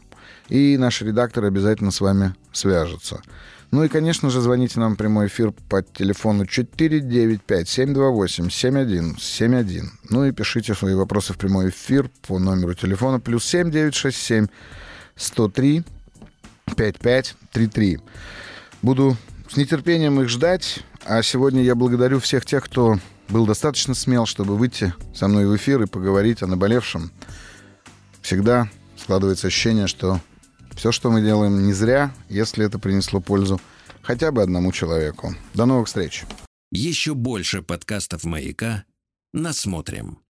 S2: И наш редактор обязательно с вами свяжется. Ну и, конечно же, звоните нам в прямой эфир по телефону 495-728-7171. Ну и пишите свои вопросы в прямой эфир по номеру телефона плюс 7967 103 5533. Буду с нетерпением их ждать. А сегодня я благодарю всех тех, кто был достаточно смел, чтобы выйти со мной в эфир и поговорить о наболевшем. Всегда складывается ощущение, что все, что мы делаем, не зря, если это принесло пользу хотя бы одному человеку. До новых встреч.
S1: Еще больше подкастов «Маяка» насмотрим.